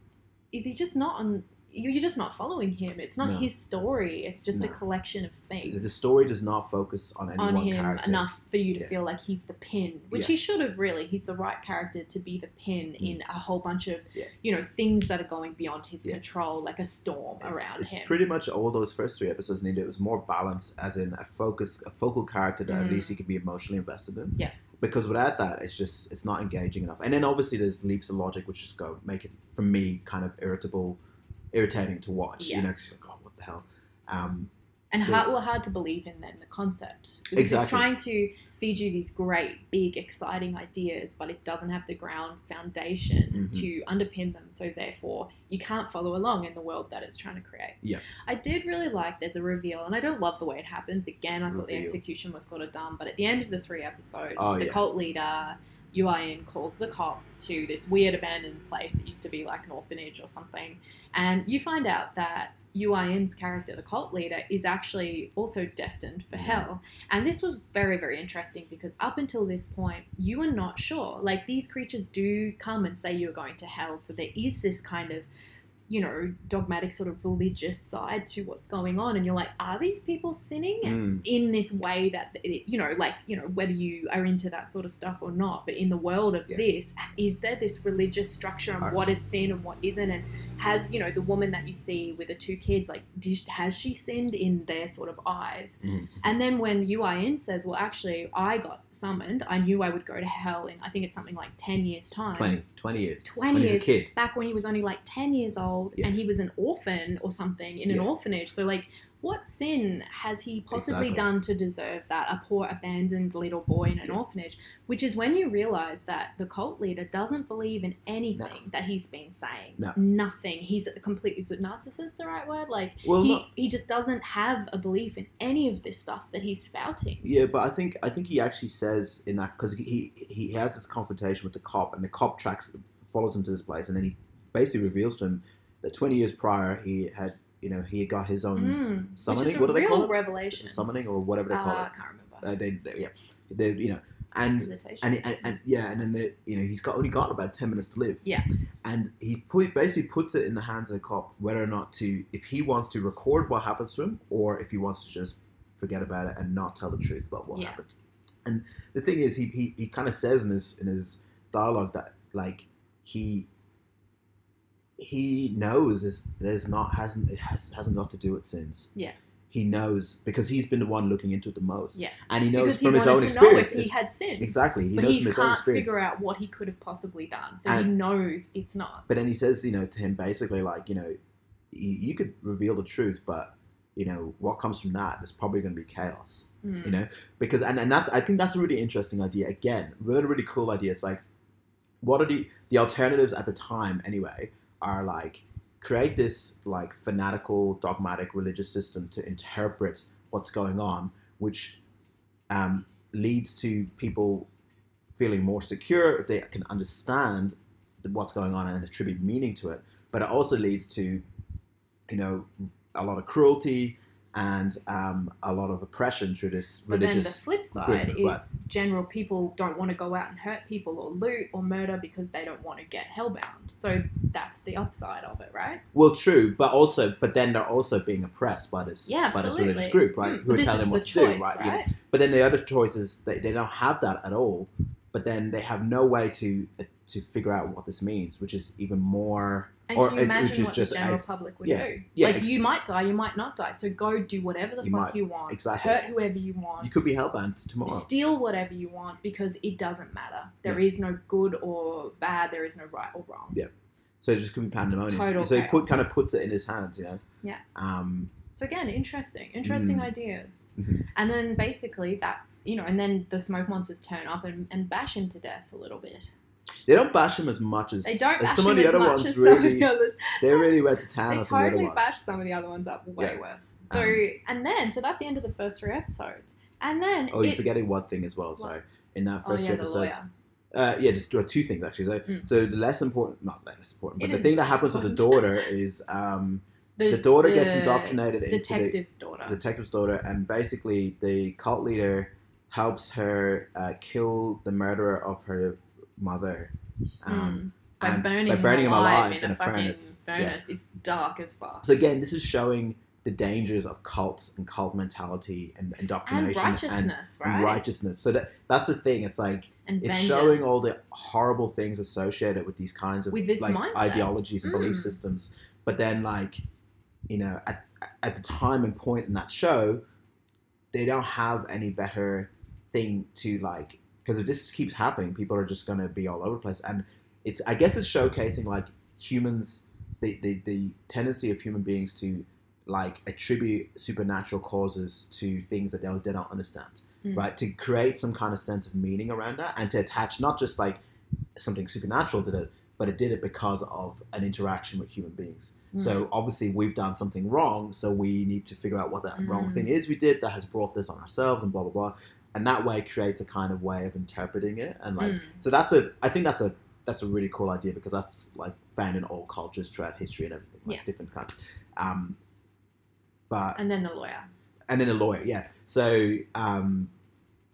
is he just not on, you- you're just not following him. It's not No. his story, it's just a No. collection of things. The story does not focus on any on one him character. enough for you to Yeah. feel like he's the pin, which Yeah. he should have really. He's the right character to be the pin Mm. in a whole bunch of, Yeah. you know, things that are going beyond his Yeah. control, like a storm It's, around it's him. pretty much all those first three episodes needed. It was more balanced, as in a focus, a focal character that Mm. at least you could be emotionally invested in. Yeah. Because without that, it's just it's not engaging enough. And then obviously there's leaps of logic which just go make it for me kind of irritable, irritating to watch. Yeah. You know, 'cause you're like, oh, what the hell. Um, and So- hard, well, hard to believe in then the concept because Exactly. it's trying to feed you these great, big, exciting ideas, but it doesn't have the ground foundation Mhm. to underpin them. So therefore, you can't follow along in the world that it's trying to create. Yeah. I did really like there's a reveal, and I don't love the way it happens. Again, I thought the execution was sort of dumb, but at the end of the three episodes, Oh, the yeah. cult leader. Yoo Ah-in calls the cop to this weird abandoned place that used to be like an orphanage or something. And you find out that Yoo Ah-in's character, the cult leader, is actually also destined for Mhm. hell. And this was very, very interesting because up until this point, you are not sure. Like these creatures do come and say you're going to hell. So there is this kind of, you know, dogmatic sort of religious side to what's going on. And you're like, are these people sinning? mm, in this way that you know like you know whether you are into that sort of stuff or not but in the world of Yeah. this is there this religious structure of what is sin and what isn't and has you know the woman that you see with the two kids like has she sinned in their sort of eyes mm. and then when Yoo Ah-in says well actually I got summoned I knew I would go to hell in I think it's something like 10 years time 20, 20 years. 20 when he's years a kid. back when he was only like 10 years old Yeah. and he was an orphan or something in an orphanage. So, like, what sin has he possibly Exactly. done to deserve that? A poor, abandoned little boy in an Yeah. orphanage, which is when you realize that the cult leader doesn't believe in anything No. that he's been saying. No. Nothing. He's completely, complete, is it narcissist the right word? Like, Well, he, not, he just doesn't have a belief in any of this stuff that he's spouting. Yeah, but I think I think he actually says in that because he he has this confrontation with the cop, and the cop tracks follows him to this place, and then he basically reveals to him that twenty years prior he had you know he got his own Mm. Summoning. what do they call it? Revelation. summoning or whatever they call Uh, I can't remember. Uh, they, they yeah, they you know and and, and, and yeah, and then the, you know he's got only got about ten minutes to live. Yeah. and he put basically puts it in the hands of the cop whether or not to if he wants to record what happens to him or if he wants to just forget about it and not tell the truth about what Yeah. happened. And the thing is, he he, he kind of says in his in his dialogue that like he he knows is there's not hasn't it has, hasn't got to do with since. Yeah. He knows because he's been the one looking into it the most. Yeah. And he knows because he from his wanted own to experience. know if he had sinned. exactly. He but knows he from his can't experience. figure out what he could have possibly done. So he knows it's not. But then he says, you know, to him basically like, you know, you, you could reveal the truth, but you know what comes from that is probably going to be chaos. Mm. You know, because and and that I think that's a really interesting idea. Again, really really cool idea. It's like, what are the the alternatives at the time anyway? Are like create this like fanatical dogmatic religious system to interpret what's going on, which um, leads to people feeling more secure if they can understand what's going on and attribute meaning to it. But it also leads to, you know, a lot of cruelty and um, a lot of oppression through this But then the flip side group, right. is general people don't want to go out and hurt people or loot or murder because they don't want to get hellbound. So that's the upside of it, right? well, true, but also, but then they're also being oppressed by this Yeah, by this religious group, right? Mm, Who are telling them the what to choice, do, right? You know, right? But then the other choice is they, they don't have that at all. But then they have no way to to figure out what this means, which is even more. And or can you imagine what just the general as- public would yeah, do? yeah, like ex- you might die, you might not die. So go do whatever the You fuck might- you want. exactly. Hurt whoever you want. You could be hellbound tomorrow. Steal whatever you want because it doesn't matter. There Yeah. is no good or bad. There is no right or wrong. Yeah. So it just could be pandemonium. Total so he put kind of puts it in his hands, you know. Yeah. Um. So again, interesting, interesting Mm. ideas. Mhm. And then basically that's you know, and then the smoke monsters turn up and, and bash him to death a little bit. They don't bash him as much as They don't as bash some him of the other ones. as Really, the they really went to town They on some of the other totally ones. bash some of the other ones up way Yeah. worse. So Um, and then so that's the end of the first three episodes. And then Oh, you're forgetting one thing as well. Sorry, in that oh first yeah, two the episodes. Uh, yeah, just two things actually. So, Mm. so the less important, not less important, but It the thing that happens with the daughter is um, the, daughter gets indoctrinated into the detective's daughter. detective's daughter, and basically the cult leader helps her uh, kill the murderer of her mother. Um, Mm. By burning, by burning him alive, alive in, a, fucking furnace. Yeah. furnace. It's dark as fuck. So again, this is showing the dangers of cults and cult mentality and indoctrination and righteousness, and, right? righteousness. So that that's the thing. It's like And it's vengeance. showing all the horrible things associated with these kinds of With this like mindset. ideologies and belief Mm. systems. But then, like you know, at at the time and point in that show, they don't have any better thing to like because if this keeps happening, people are just gonna be all over the place. And it's I guess it's showcasing like humans the the, the tendency of human beings to like attribute supernatural causes to things that they don't, they don't understand Mm. right to create some kind of sense of meaning around that and to attach not just like something supernatural did it but it did it because of an interaction with human beings Mm. so obviously we've done something wrong so we need to figure out what that wrong Mm. thing is we did that has brought this on ourselves and blah blah blah and that way creates a kind of way of interpreting it and like Mm. so that's a i think that's a that's a really cool idea because that's like found in all cultures throughout history and everything like Yeah. different kinds um but And then the lawyer. and then a lawyer yeah so um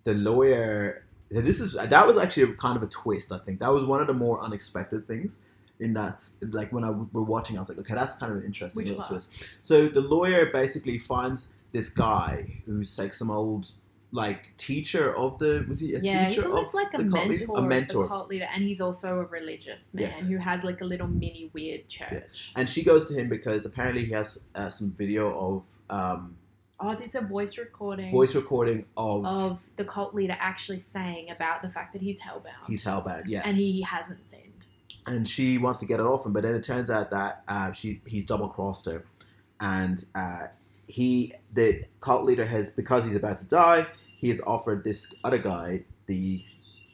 the lawyer this is that was actually kind of a twist i think that was one of the more unexpected things in that like when i w- were watching i was like okay that's kind of an interesting Which little part? twist so the lawyer basically finds this guy who's like some old like teacher of the was he a yeah, teacher he's almost of like a the cult leader? mentor, a mentor cult leader, and he's also a religious man Yeah. who has like a little mini weird church. and she goes to him because apparently he has uh, some video of um, Oh, there's a voice recording voice recording of, of the cult leader actually saying about the fact that he's hellbound. he's hellbound yeah and he hasn't sinned. and she wants to get it off him, but then it turns out that uh, she he's double crossed her, and uh, he the cult leader has because he's about to die, he has offered this other guy the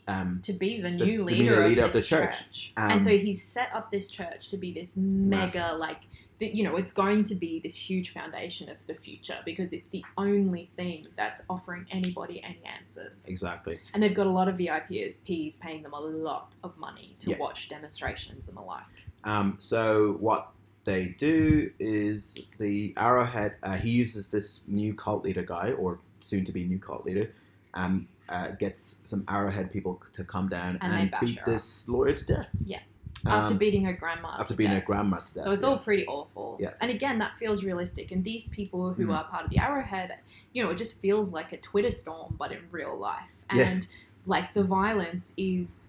um, to be the The- new to be leader, the leader of, of the this church. Um, and so he's set up this church to be this mega, like, the, you know, it's going to be this huge foundation of the future because it's the only thing that's offering anybody any answers. exactly And they've got a lot of VIPs paying them a lot of money to Yeah. watch demonstrations and the like. Um, so what they do is the Arrowhead. Uh, he uses this new cult leader guy, or soon to be new cult leader, um, uh, gets some Arrowhead people to come down And and, beat this lawyer to death. Yeah. after Um, beating her grandma. after beating death. her grandma to death. So it's yeah. all pretty awful. Yeah. And again, that feels realistic. And these people who Mhm. are part of the Arrowhead, you know, it just feels like a Twitter storm, but in real life. Yeah. And like the violence is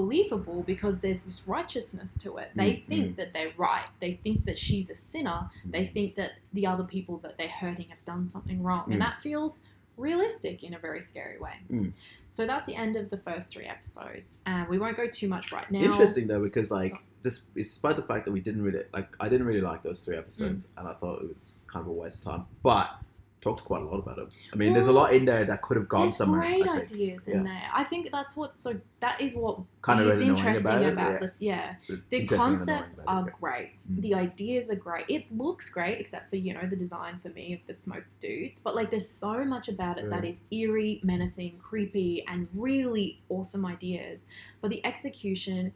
believable because there's this righteousness to it. They Mm, think that they're right. They think that she's a sinner. They Mm. think that the other people that they're hurting have done something wrong. Mm. And that feels realistic in a very scary way. Mm. So that's the end of the first three episodes. Uh, we won't go too much right now. Interesting though, because like this, despite the fact that we didn't really like, I didn't really like those three episodes, Mm. and I thought it was kind of a waste of time. But talked quite a lot about it. I mean, there's a lot in there that could have gone There's somewhere. great ideas Yeah. in there. I think that's what's so that is what Kind of is really interesting about about, yeah. this. Yeah, the Interesting and annoying concepts are it, great. Mm. The ideas are great. It looks great, except for you know the design for me of the smoke dudes. But like, there's so much about it that Yeah. is eerie, menacing, creepy, and really awesome ideas. But the execution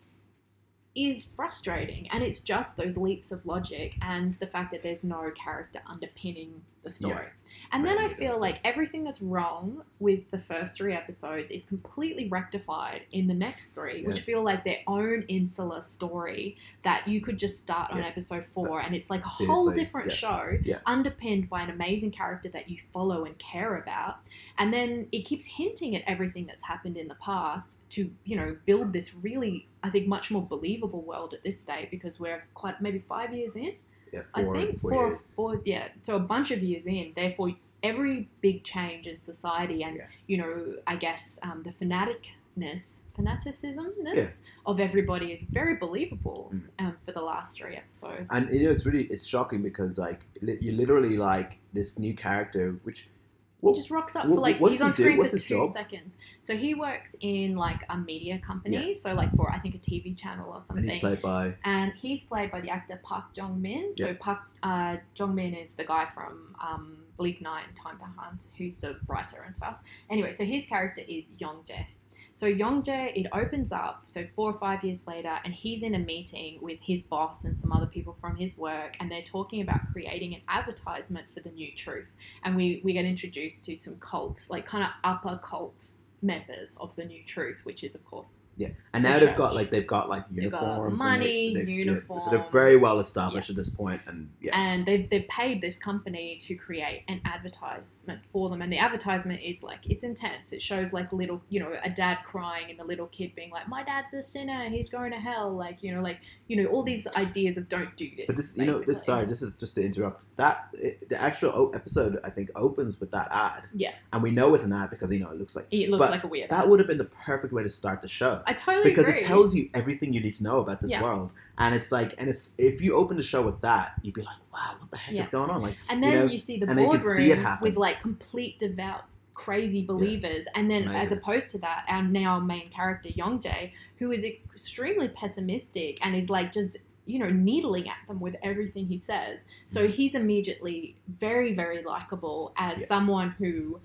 is frustrating and it's just those leaps of logic and the fact that there's no character underpinning the story. And then I feel does, like everything that's wrong with the first three episodes is completely rectified in the next three, which feel like their own insular story that you could just start on Yeah. episode four and it's like a whole different yeah. show Yeah. underpinned by an amazing character that you follow and care about. And then it keeps hinting at everything that's happened in the past to, you know, build this really, I think, much more believable world at this stage because we're quite maybe five years in. Yeah, four, I think four four, years. four, yeah. So a bunch of years in, therefore, every big change in society and Yeah. you know, I guess um, the fanaticness, fanaticismness of everybody is very believable Mm. um, for the last three episodes. And you know, it's really it's shocking because like li- you literally like this new character, which he just rocks up what- for like he's on do? screen for two job? seconds. So he works in like a media company, so like for I think a TV channel or something. and he's played by and he's played by the actor Park Jeong-min. So Yeah. Park uh, Jeong-min is the guy from um, Bleak Night, Time to Hunt, who's the writer and stuff. Anyway, so his character is Yongjae. So Yongjae, it opens up so four or five years later, and he's in a meeting with his boss and some other people from his work, and they're talking about creating an advertisement for the New Truth. And we we get introduced to some cult, like kind of upper cult members of the New Truth, which is of course yeah, and now they've got like they've got like They've got uniforms, money, and they, they, yeah, so uniforms. they're very well established at this point, and yeah, and they've, they've paid this company to create an advertisement for them. And the advertisement is like it's intense. It shows like little you know a dad crying and the little kid being like my dad's a sinner. He's going to hell. Like you know like you know all these ideas of don't do this But this, you know, this sorry, this is just to interrupt. That it, the actual episode, I think, opens with that ad. Yeah. and we know it's an ad because you know it looks like it looks like a weird that would have been the perfect way to start the show i totally because agree it tells you everything you need to know about this Yeah. world, and it's like, and it's if you open the show with that, you'd be like, wow, what the heck Yeah. is going on? Like, and then you, know, see the and then you boardroom see it happen. with like complete devout crazy believers and then as opposed to that our now main character Yongjae who is extremely pessimistic and is like just you know needling at them with everything he says so he's immediately very very likable as Mm. Yeah. someone who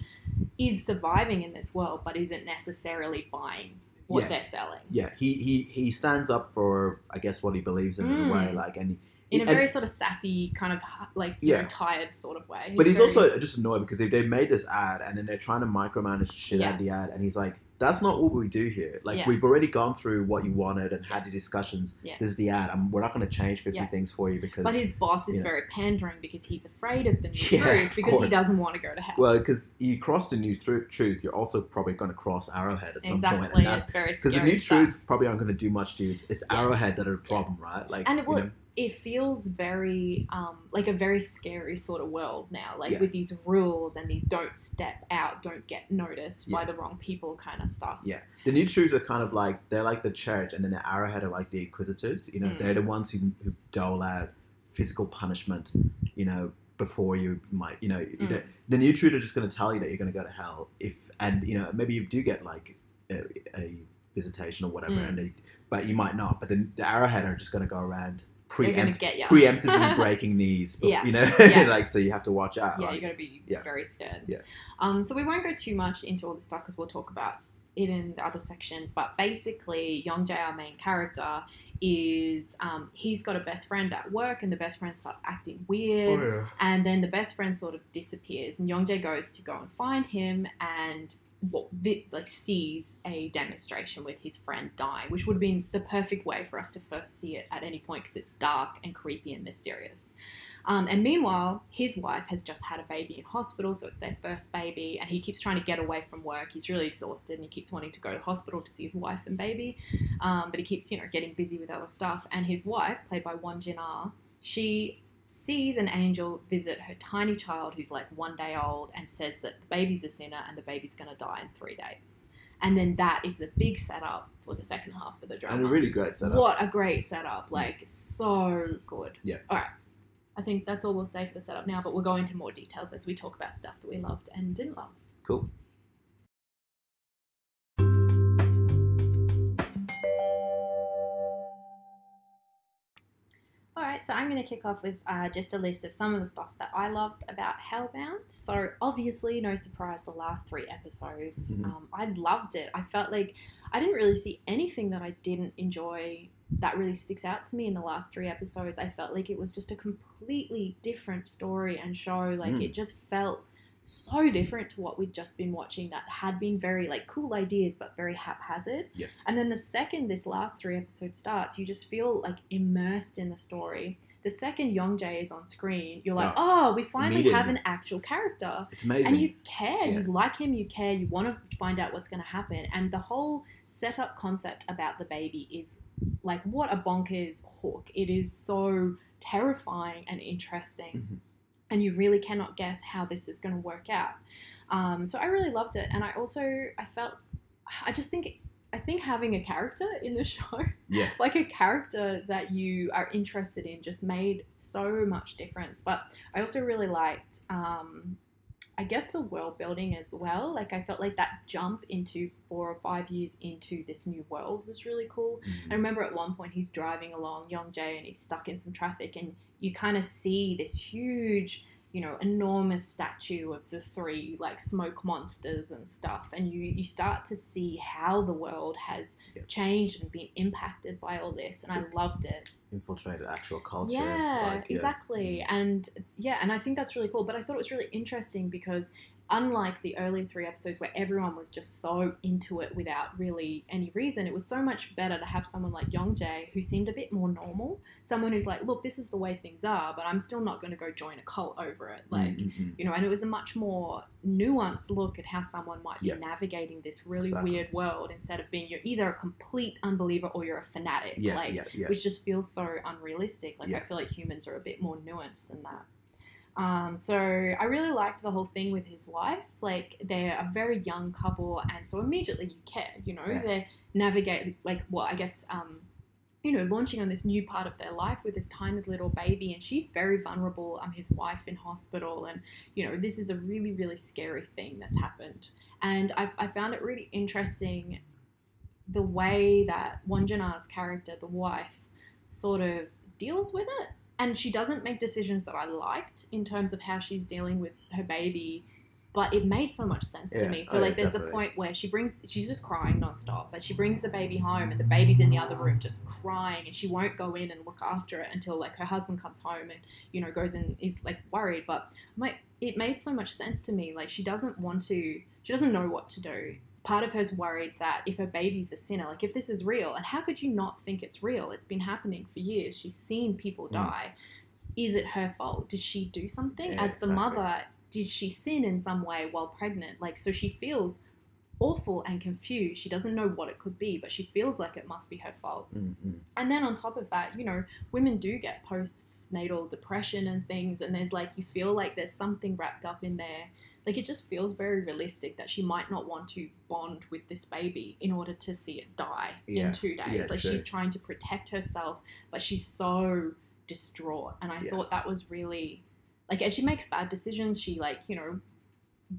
is surviving in this world but isn't necessarily buying what Yeah. they're selling yeah, he he he stands up for, I guess, what he believes in in a way, Mm. like, and in a and- very sort of sassy kind of like you Yeah. know tired sort of way But he's very- also just annoyed because if they made this ad and then they're trying to micromanage the shit out of the ad, and he's like, "That's not what we do here. Like Yeah. we've already gone through what you wanted and had the discussions. Yeah. This is the ad. and we're not going to change fifty Yeah. things for you because But his boss is you know. very pandering because he's afraid of the new truth because he doesn't want to go to hell. well, because you cross the new truth, you're also probably going to cross Arrowhead at some exactly. point, very because the new stuff. truth probably aren't going to do much to you. It's, it's. Arrowhead that are the problem, right? Like, And it you know, It feels very um, like a very scary sort of world now, like Yeah. with these rules and these don't step out, don't get noticed by the wrong people kind of stuff. Yeah. the new truth are kind of like they're like the church, and then the Arrowhead are like the Inquisitors. You know, Mm. they're the ones who, who dole out physical punishment. You know, before you might, you know, Mm. the, the new truth are just going to tell you that you're going to go to hell if, and you know, maybe you do get like a, a visitation or whatever, Mm. and they, but you might not. But the, the Arrowhead are just going to go around preempt, get you. preemptively breaking knees. bef- Yeah. you know, Yeah. like so you have to watch out. yeah, like- you got to be Yeah. very scared. Yeah. Um, so we won't go too much into all this stuff because we'll talk about it in the other sections. But basically, Yongjae, our main character, is um, he's got a best friend at work, and the best friend starts acting weird. Oh, And then the best friend sort of disappears, and Yongjae goes to go and find him, and what vi- like sees a demonstration with his friend dying, which would have been the perfect way for us to first see it at any point because it's dark and creepy and mysterious. Um, and meanwhile, his wife has just had a baby in hospital, so it's their first baby, and he keeps trying to get away from work. He's really exhausted, and he keeps wanting to go to the hospital to see his wife and baby, um, but he keeps, you know, getting busy with other stuff. And his wife, played by Won Jin Ah, she sees an angel visit her tiny child who's like one day old and says that the baby's a sinner and the baby's going to die in three days. And then that is the big setup for the second half of the drama. And a really great setup. What a great setup! Like so good. Yeah. All right. I think that's all we'll say for the setup now, but we'll go into more details as we talk about stuff that we loved and didn't love. Cool. So I'm going to kick off with uh, just a list of some of the stuff that I loved about Hellbound. So, obviously, no surprise, the last three episodes. Mhm. Um, I loved it. I felt like I didn't really see anything that I didn't enjoy that really sticks out to me in the last three episodes. I felt like it was just a completely different story and show. Like, Mm. it just felt so different to what we'd just been watching that had been very like cool ideas but very haphazard. Yeah. and then the second this last three episodes starts you just feel like immersed in the story. The second Young Jae is on screen you're like oh we finally have an actual character. It's amazing. and you care you like him you care you want to find out what's going to happen. And the whole setup concept about the baby is like what a bonkers hook. It is so terrifying and interesting. Mhm. And you really cannot guess how this is going to work out um, so i really loved it and i also i felt i just think i think having a character in the show yeah. like a character that you are interested in just made so much difference. But I also really liked, um, I guess, the world building as well. Like, I felt like that jump into four or five years into this new world was really cool. Mhm. I remember at one point he's driving along Young Jae and he's stuck in some traffic, and you kind of see this huge, you know, enormous statue of the three like smoke monsters and stuff, and you you start to see how the world has Yeah. changed and been impacted by all this, and I loved it. Infiltrated actual culture. Yeah, like, yeah. exactly. Mm. And yeah, and I think that's really cool. But I thought it was really interesting because unlike the early three episodes where everyone was just so into it without really any reason, it was so much better to have someone like Young Jae who seemed a bit more normal. Someone who's like, look, this is the way things are, but I'm still not going to go join a cult over it. Like, Mhm. you know, and it was a much more nuanced look at how someone might be navigating this really Exactly. weird world instead of being you're either a complete unbeliever or you're a fanatic. yeah, like, yeah, yeah. which just feels so unrealistic. Like I feel like humans are a bit more nuanced than that. Um, so I really liked the whole thing with his wife. Like they're a very young couple, and so immediately you care. You know, Yeah. they navigate like well, I guess. Um, you know, launching on this new part of their life with this tiny little baby, and she's very vulnerable. Um, his wife in hospital, and you know, this is a really, really scary thing that's happened. And I, I found it really interesting the way that Won Jin Ah's character, the wife, sort of deals with it. And she doesn't make decisions that I liked in terms of how she's dealing with her baby, but it made so much sense to me. So Oh, yeah, like there's definitely. a point where she brings she's just crying nonstop, but she brings the baby home and the baby's in the other room just crying and she won't go in and look after it until like her husband comes home and, you know, goes and is like worried. But I'm like it made so much sense to me. Like she doesn't want to she doesn't know what to do part of her's worried that if her baby's a sinner, like if this is real, and how could you not think it's real? It's been happening for years. She's seen people Mm. die. Is it her fault? Did she do something? Yeah, As the exactly. mother, did she sin in some way while pregnant? Like, so she feels awful and confused. She doesn't know what it could be, but she feels like it must be her fault. Mm-mm. And then on top of that, you know, women do get postnatal depression and things, and there's like, you feel like there's something wrapped up in there. Like, it just feels very realistic that she might not want to bond with this baby in order to see it die Yeah. in two days. Yeah, like, true. she's trying to protect herself, but she's so distraught. And I Yeah. thought that was really, like, as she makes bad decisions, she, like, you know,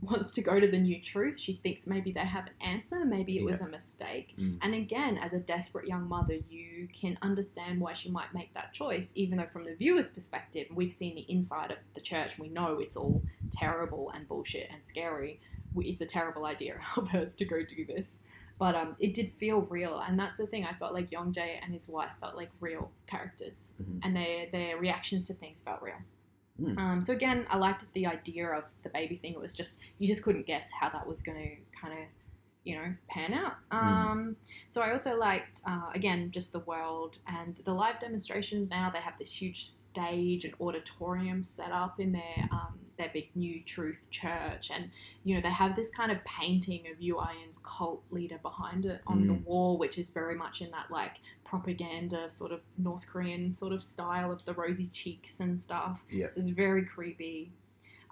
wants to go to the new truth. She thinks maybe they have an answer, maybe it was a mistake. Mm. And again, as a desperate young mother, you can understand why she might make that choice, even though from the viewer's perspective, we've seen the inside of the church we know it's all terrible and bullshit and scary. It's a terrible idea of hers to go do this. But um, it did feel real, and that's the thing. I felt like Young Jae and his wife felt like real characters, Mhm. and their their reactions to things felt real. Mm. Um, so again, I liked the idea of the baby thing. It was just you just couldn't guess how that was going to kind of you know pan out. Mm. Um, So I also liked uh, again just the world and the live demonstrations. Now they have this huge stage and auditorium set up in their um, their big new Truth Church, and you know they have this kind of painting of Yoo Ah-in's cult leader behind it on the Mm. wall, which is very much in that like propaganda sort of North Korean sort of style of the rosy cheeks and stuff. Yeah. So it's very creepy.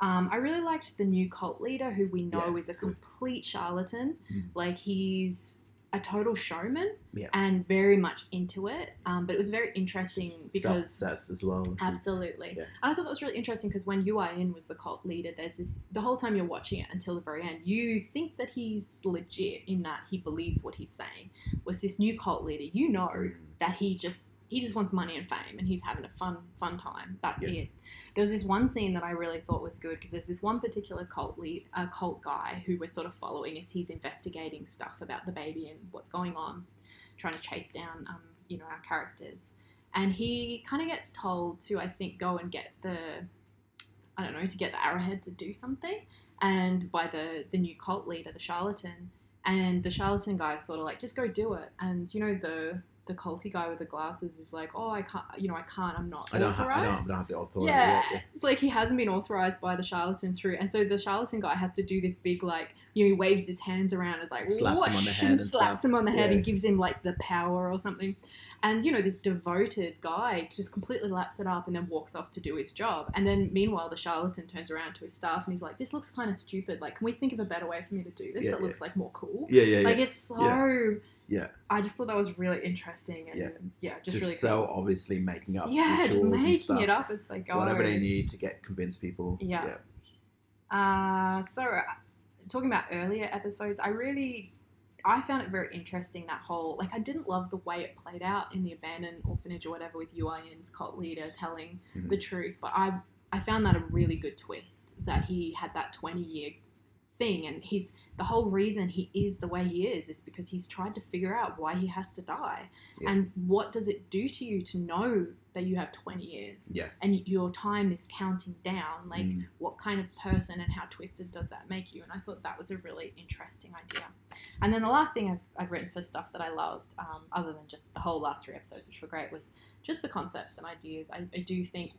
Um, I really liked the new cult leader, who we know Yeah, is a good. complete charlatan. Mm. Like he's a total showman Yeah. and very much into it. Um, but it was very interesting because Self-obsessed as well. absolutely, Yeah. and I thought that was really interesting because when Yoo Ah-in was the cult leader, there's this the whole time you're watching it until the very end, you think that he's legit in that he believes what he's saying. Was this new cult leader? You know Mm. that he just he just wants money and fame and he's having a fun fun time. That's Yeah. it. There was this one scene that i really thought was good because there's this one particular cult lead uh, cult guy who we're sort of following as he's investigating stuff about the baby and what's going on trying to chase down um, you know our characters. And he kind of gets told to i think go and get the i don't know to get the arrowhead to do something and by the the new cult leader the charlatan. And the charlatan guy's sort of like just go do it. And you know the the culty guy with the glasses is like oh i can't you know i can't i'm not I don't, ha- authorized I don't, I don't have the authority. yeah, yet, it's like he hasn't been authorized by the charlatan through, and so the charlatan guy has to do this big like, you know, he waves his hands around, and like Slaps him on the head and and slaps stuff. him on the head Yeah. and gives him like the power or something, and you know this devoted guy just completely laps it up and then walks off to do his job, and then meanwhile the charlatan turns around to his staff and he's like, this looks kind of stupid, like can we think of a better way for me to do this Yeah, that yeah. looks like more cool? Yeah, yeah, yeah. Like it's so. Yeah. I just thought that was really interesting and Yeah. yeah, just, just really so cool. obviously making up yeah, just rituals and making it up as they go. Whatever they need to get convince people. Yeah. Uh, so, uh, talking about earlier episodes, I really, I found it very interesting that whole like I didn't love the way it played out in the abandoned orphanage or whatever with Yoo Ah-in's cult leader telling Mhm. the truth, but I I found that a really good twist that he had that twenty year thing and he's the whole reason he is the way he is is because he's tried to figure out why he has to die Yeah. and what does it do to you to know that you have 20 years Yeah. and your time is counting down like Mm. what kind of person and how twisted does that make you? And I thought that was a really interesting idea. And then the last thing I've, I've written for stuff that I loved, um, other than just the whole last three episodes, which were great, was just the concepts and ideas. I, I do think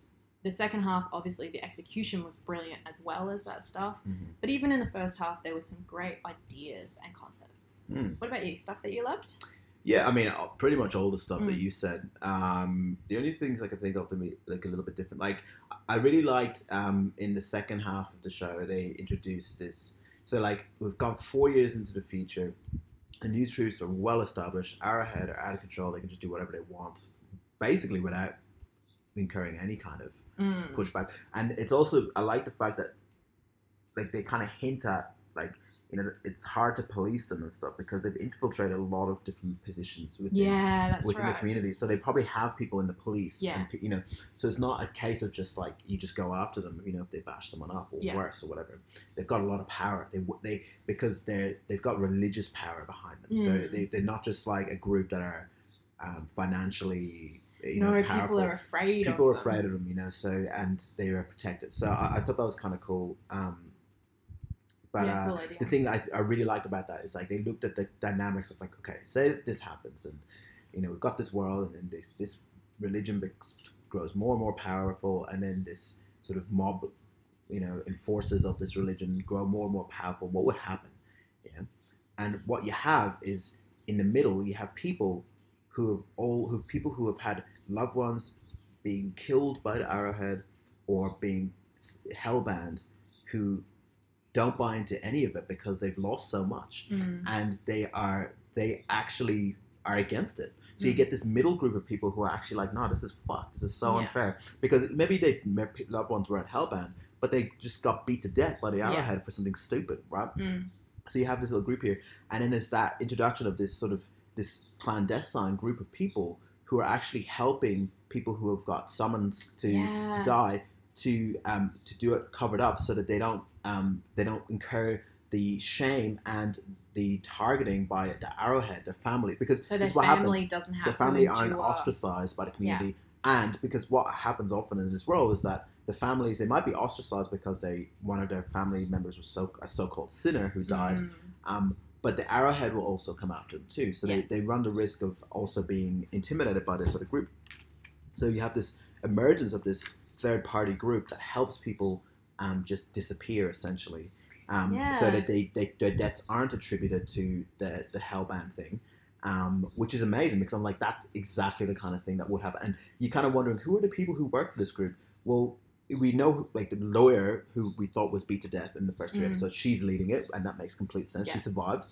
the second half, obviously, the execution was brilliant as well as that stuff. Mhm. But even in the first half, there was some great ideas and concepts. Mm. What about you? Stuff that you loved? Yeah, I mean, uh, pretty much all the stuff that Mm. you said. Um, the only things I could think of to be like a little bit different. Like, I really liked um, in the second half of the show they introduced this. So like we've gone four years into the future. The new troops are well established. Arrowhead are out of control. They can just do whatever they want, basically without incurring any kind of Mm. pushback. And it's also I like the fact that like they kind of hint at like you know it's hard to police them and stuff because they've infiltrated a lot of different positions within Yeah, that's within the community. So they probably have people in the police. Yeah. And, you know, so it's not a case of just like you just go after them. You know, if they bash someone up or Yeah. worse or whatever, they've got a lot of power. They they because they're they've got religious power behind them. So Mm. they they're not just like a group that are um, financially. You no, know, people are afraid. people are of them. afraid of them, you know. So and they are protected. So I, I thought that was kind of cool. Um, but yeah, uh, cool idea. the thing that I, I really liked about that is like they looked at the dynamics of like, okay, say this happens, and you know we've got this world, and then this, religion grows more and more powerful, and then this sort of mob, you know, enforcers of this religion grow more and more powerful. What would happen? Yeah, and what you have is in the middle, you have people who have all who people who have had loved ones being killed by the arrowhead or being hellbound who don't buy into any of it because they've lost so much Mm. and they are they actually are against it so you Mm. get this middle group of people who are actually like no this is fucked this is so Yeah. unfair because maybe they their loved ones weren't hellbound but they just got beat to death by the Yeah. arrowhead for something stupid right Mm. so you have this little group here, and then there's that introduction of this sort of this clandestine group of people who are actually helping people who have got summons to, Yeah. to die to um, to do it covered up so that they don't um, they don't incur the shame and the targeting by the arrowhead, their family, because So their family happens. doesn't have The family aren't ostracized by the community, and because what happens often in this world is that the families they might be ostracized because they one of their family members was so a so-called sinner who died. Mm. Um, but the arrowhead will also come after them too. So Yeah. they, they run the risk of also being intimidated by this sort of group. So you have this emergence of this third party group that helps people um, just disappear essentially. Um, So that they, they their debts aren't attributed to the the hellbound thing. Um, which is amazing because I'm like that's exactly the kind of thing that would happen, and you're kind of wondering who are the people who work for this group. Well, we know like the lawyer who we thought was beat to death in the first three Mm. episodes. She's leading it, and that makes complete sense. Yeah. She survived,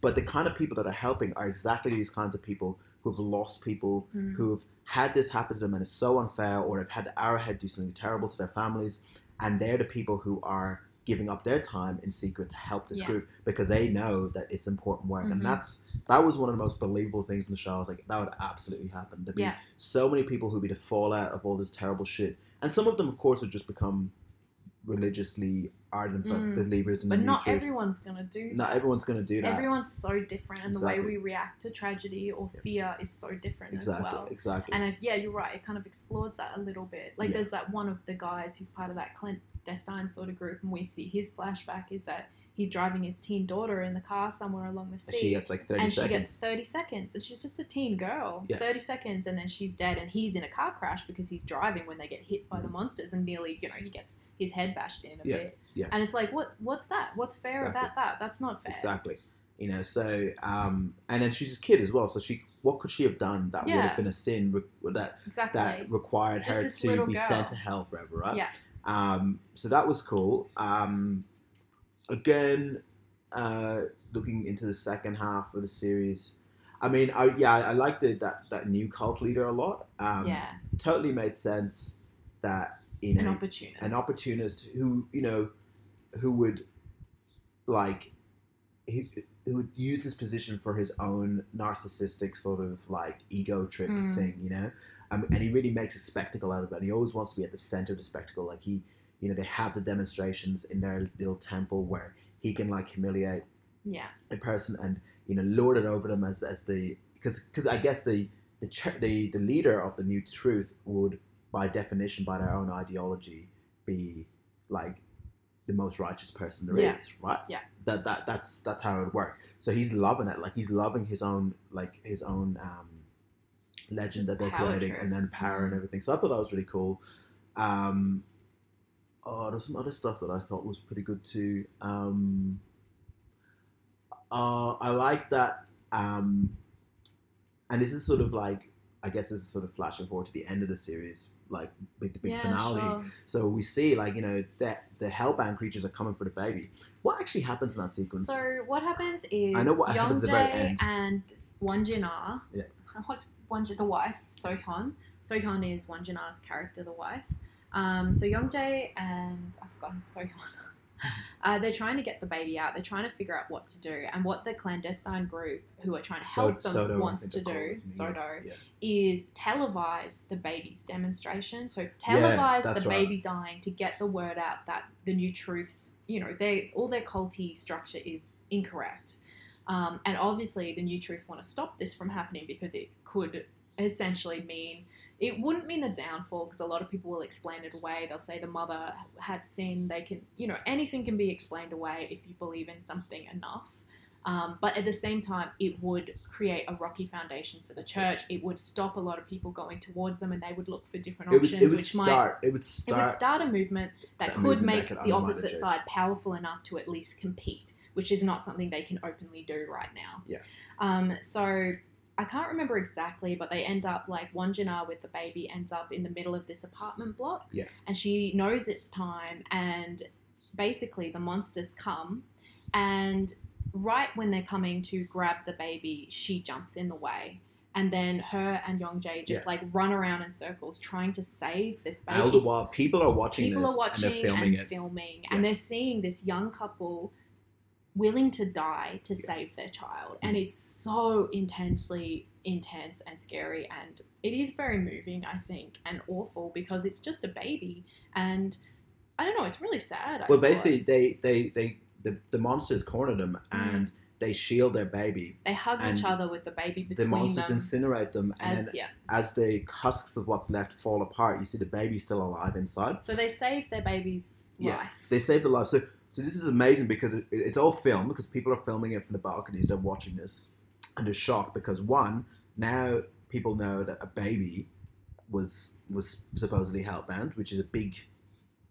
but the kind of people that are helping are exactly these kinds of people who've lost people, Mm. who've had this happen to them, and it's so unfair, or have had the arrowhead do something terrible to their families, and they're the people who are giving up their time in secret to help this Yeah. group because they know that it's important work, Mhm. and that's that was one of the most believable things in the show. I was like, that would absolutely happen. There'd be Yeah. so many people who'd be the fallout of all this terrible shit, and some of them, of course, would just become religiously ardent Mm. believers in But the not truth. everyone's gonna do that. Not everyone's to do that. Everyone's so different, and the way we react to tragedy or fear is so different exactly, as well. exactly. And if, yeah, you're right. It kind of explores that a little bit. Like, Yeah. there's that one of the guys who's part of that Clint clandestine sort of group, and we see his flashback is that he's driving his teen daughter in the car somewhere along the sea. she gets like 30 and she gets 30 seconds and she's just a teen girl Yeah. 30 seconds and then she's dead and he's in a car crash because he's driving when they get hit by the monsters and nearly you know he gets his head bashed in a Yeah, bit yeah. and it's like what what's that what's fair Exactly. about that that's not fair Exactly. You know, so um, and then she's a kid as well. So she, what could she have done that would have been a sin re- that exactly that required Just her to be girl. sent to hell forever, right? Yeah. Um, so that was cool. Um, again, uh, looking into the second half of the series, I mean, I, yeah, I like the, that that new cult leader a lot. Um, yeah totally made sense that you know an opportunist an opportunist who you know who would like he, who would use his position for his own narcissistic sort of like ego trip Mm. thing you know um, and he really makes a spectacle out of it and he always wants to be at the center of the spectacle like he you know they have the demonstrations in their little temple where he can like humiliate yeah a person and you know lord it over them as as the because because I guess the the ch- the the leader of the new truth would by definition by their own ideology be like the most righteous person there is, Yeah. right Yeah. that that that's that's how it would work so he's loving it like he's loving his own like his own um legend Just that they're creating trip. and then power and Mhm. everything so I thought that was really cool um oh there's some other stuff that I thought was pretty good too um uh, I like that, um, and this is sort of like I guess this is sort of flashing forward to the end of the series, like with the big yeah, finale. sure. So we see like you know that the hellbound creatures are coming for the baby. What actually happens in that sequence? So what happens is I know what happens at the very end. and Wonjina, Yeah. what's Wonjina, the wife, Sohyun. Sohyun is Won Jin Ah's character, the wife. Um, so Youngjae and I've forgotten Sohyun. Uh, they're trying to get the baby out. They're trying to figure out what to do, and what the clandestine group who are trying to So- help them Sodo, I wants to do, called, isn't it? Sodo, Yeah. is televise the baby's demonstration. So televise that's the right. baby dying to get the word out that the new truth, you know, they all their culty structure is incorrect. Um, and obviously, the new truth want to stop this from happening because it could essentially mean it wouldn't mean the downfall because a lot of people will explain it away. They'll say the mother had sinned. They can, you know, anything can be explained away if you believe in something enough. Um, but at the same time, it would create a rocky foundation for the church. It would stop a lot of people going towards them, and they would look for different It would, options, it would which might start. It would start it would start a movement that, that could movement that make could the undermine the opposite side powerful enough to at least compete, which is not something they can openly do right now. Yeah. Um, so I can't remember exactly, but they end up like Wanjina with the baby ends up in the middle of this apartment block. Yeah. And she knows it's time, and basically the monsters come, and right when they're coming to grab the baby, she jumps in the way. And then her and Youngjae just Yeah. like run around in circles trying to save this baby. all the while, people are watching People this are watching and filming and it. filming, Yeah. and they're seeing this young couple willing to die to Yeah. save their child, and it's so intensely intense and scary, and it is very moving, I think, and awful because it's just a baby, and I don't know, it's really sad. Well, basically, they they they the, the monsters corner them Mm. and they shield their baby. They hug each other with the baby between them. The monsters them. incinerate them, and as yeah, as the husks of what's left fall apart, you see the baby still alive inside. so they save their baby's Yeah. life. They save the life. So, so this is amazing because it, it's all filmed because people are filming it from the balconies. They're watching this, and they're shocked because one, now people know that a baby was was supposedly hellbound, which is a big,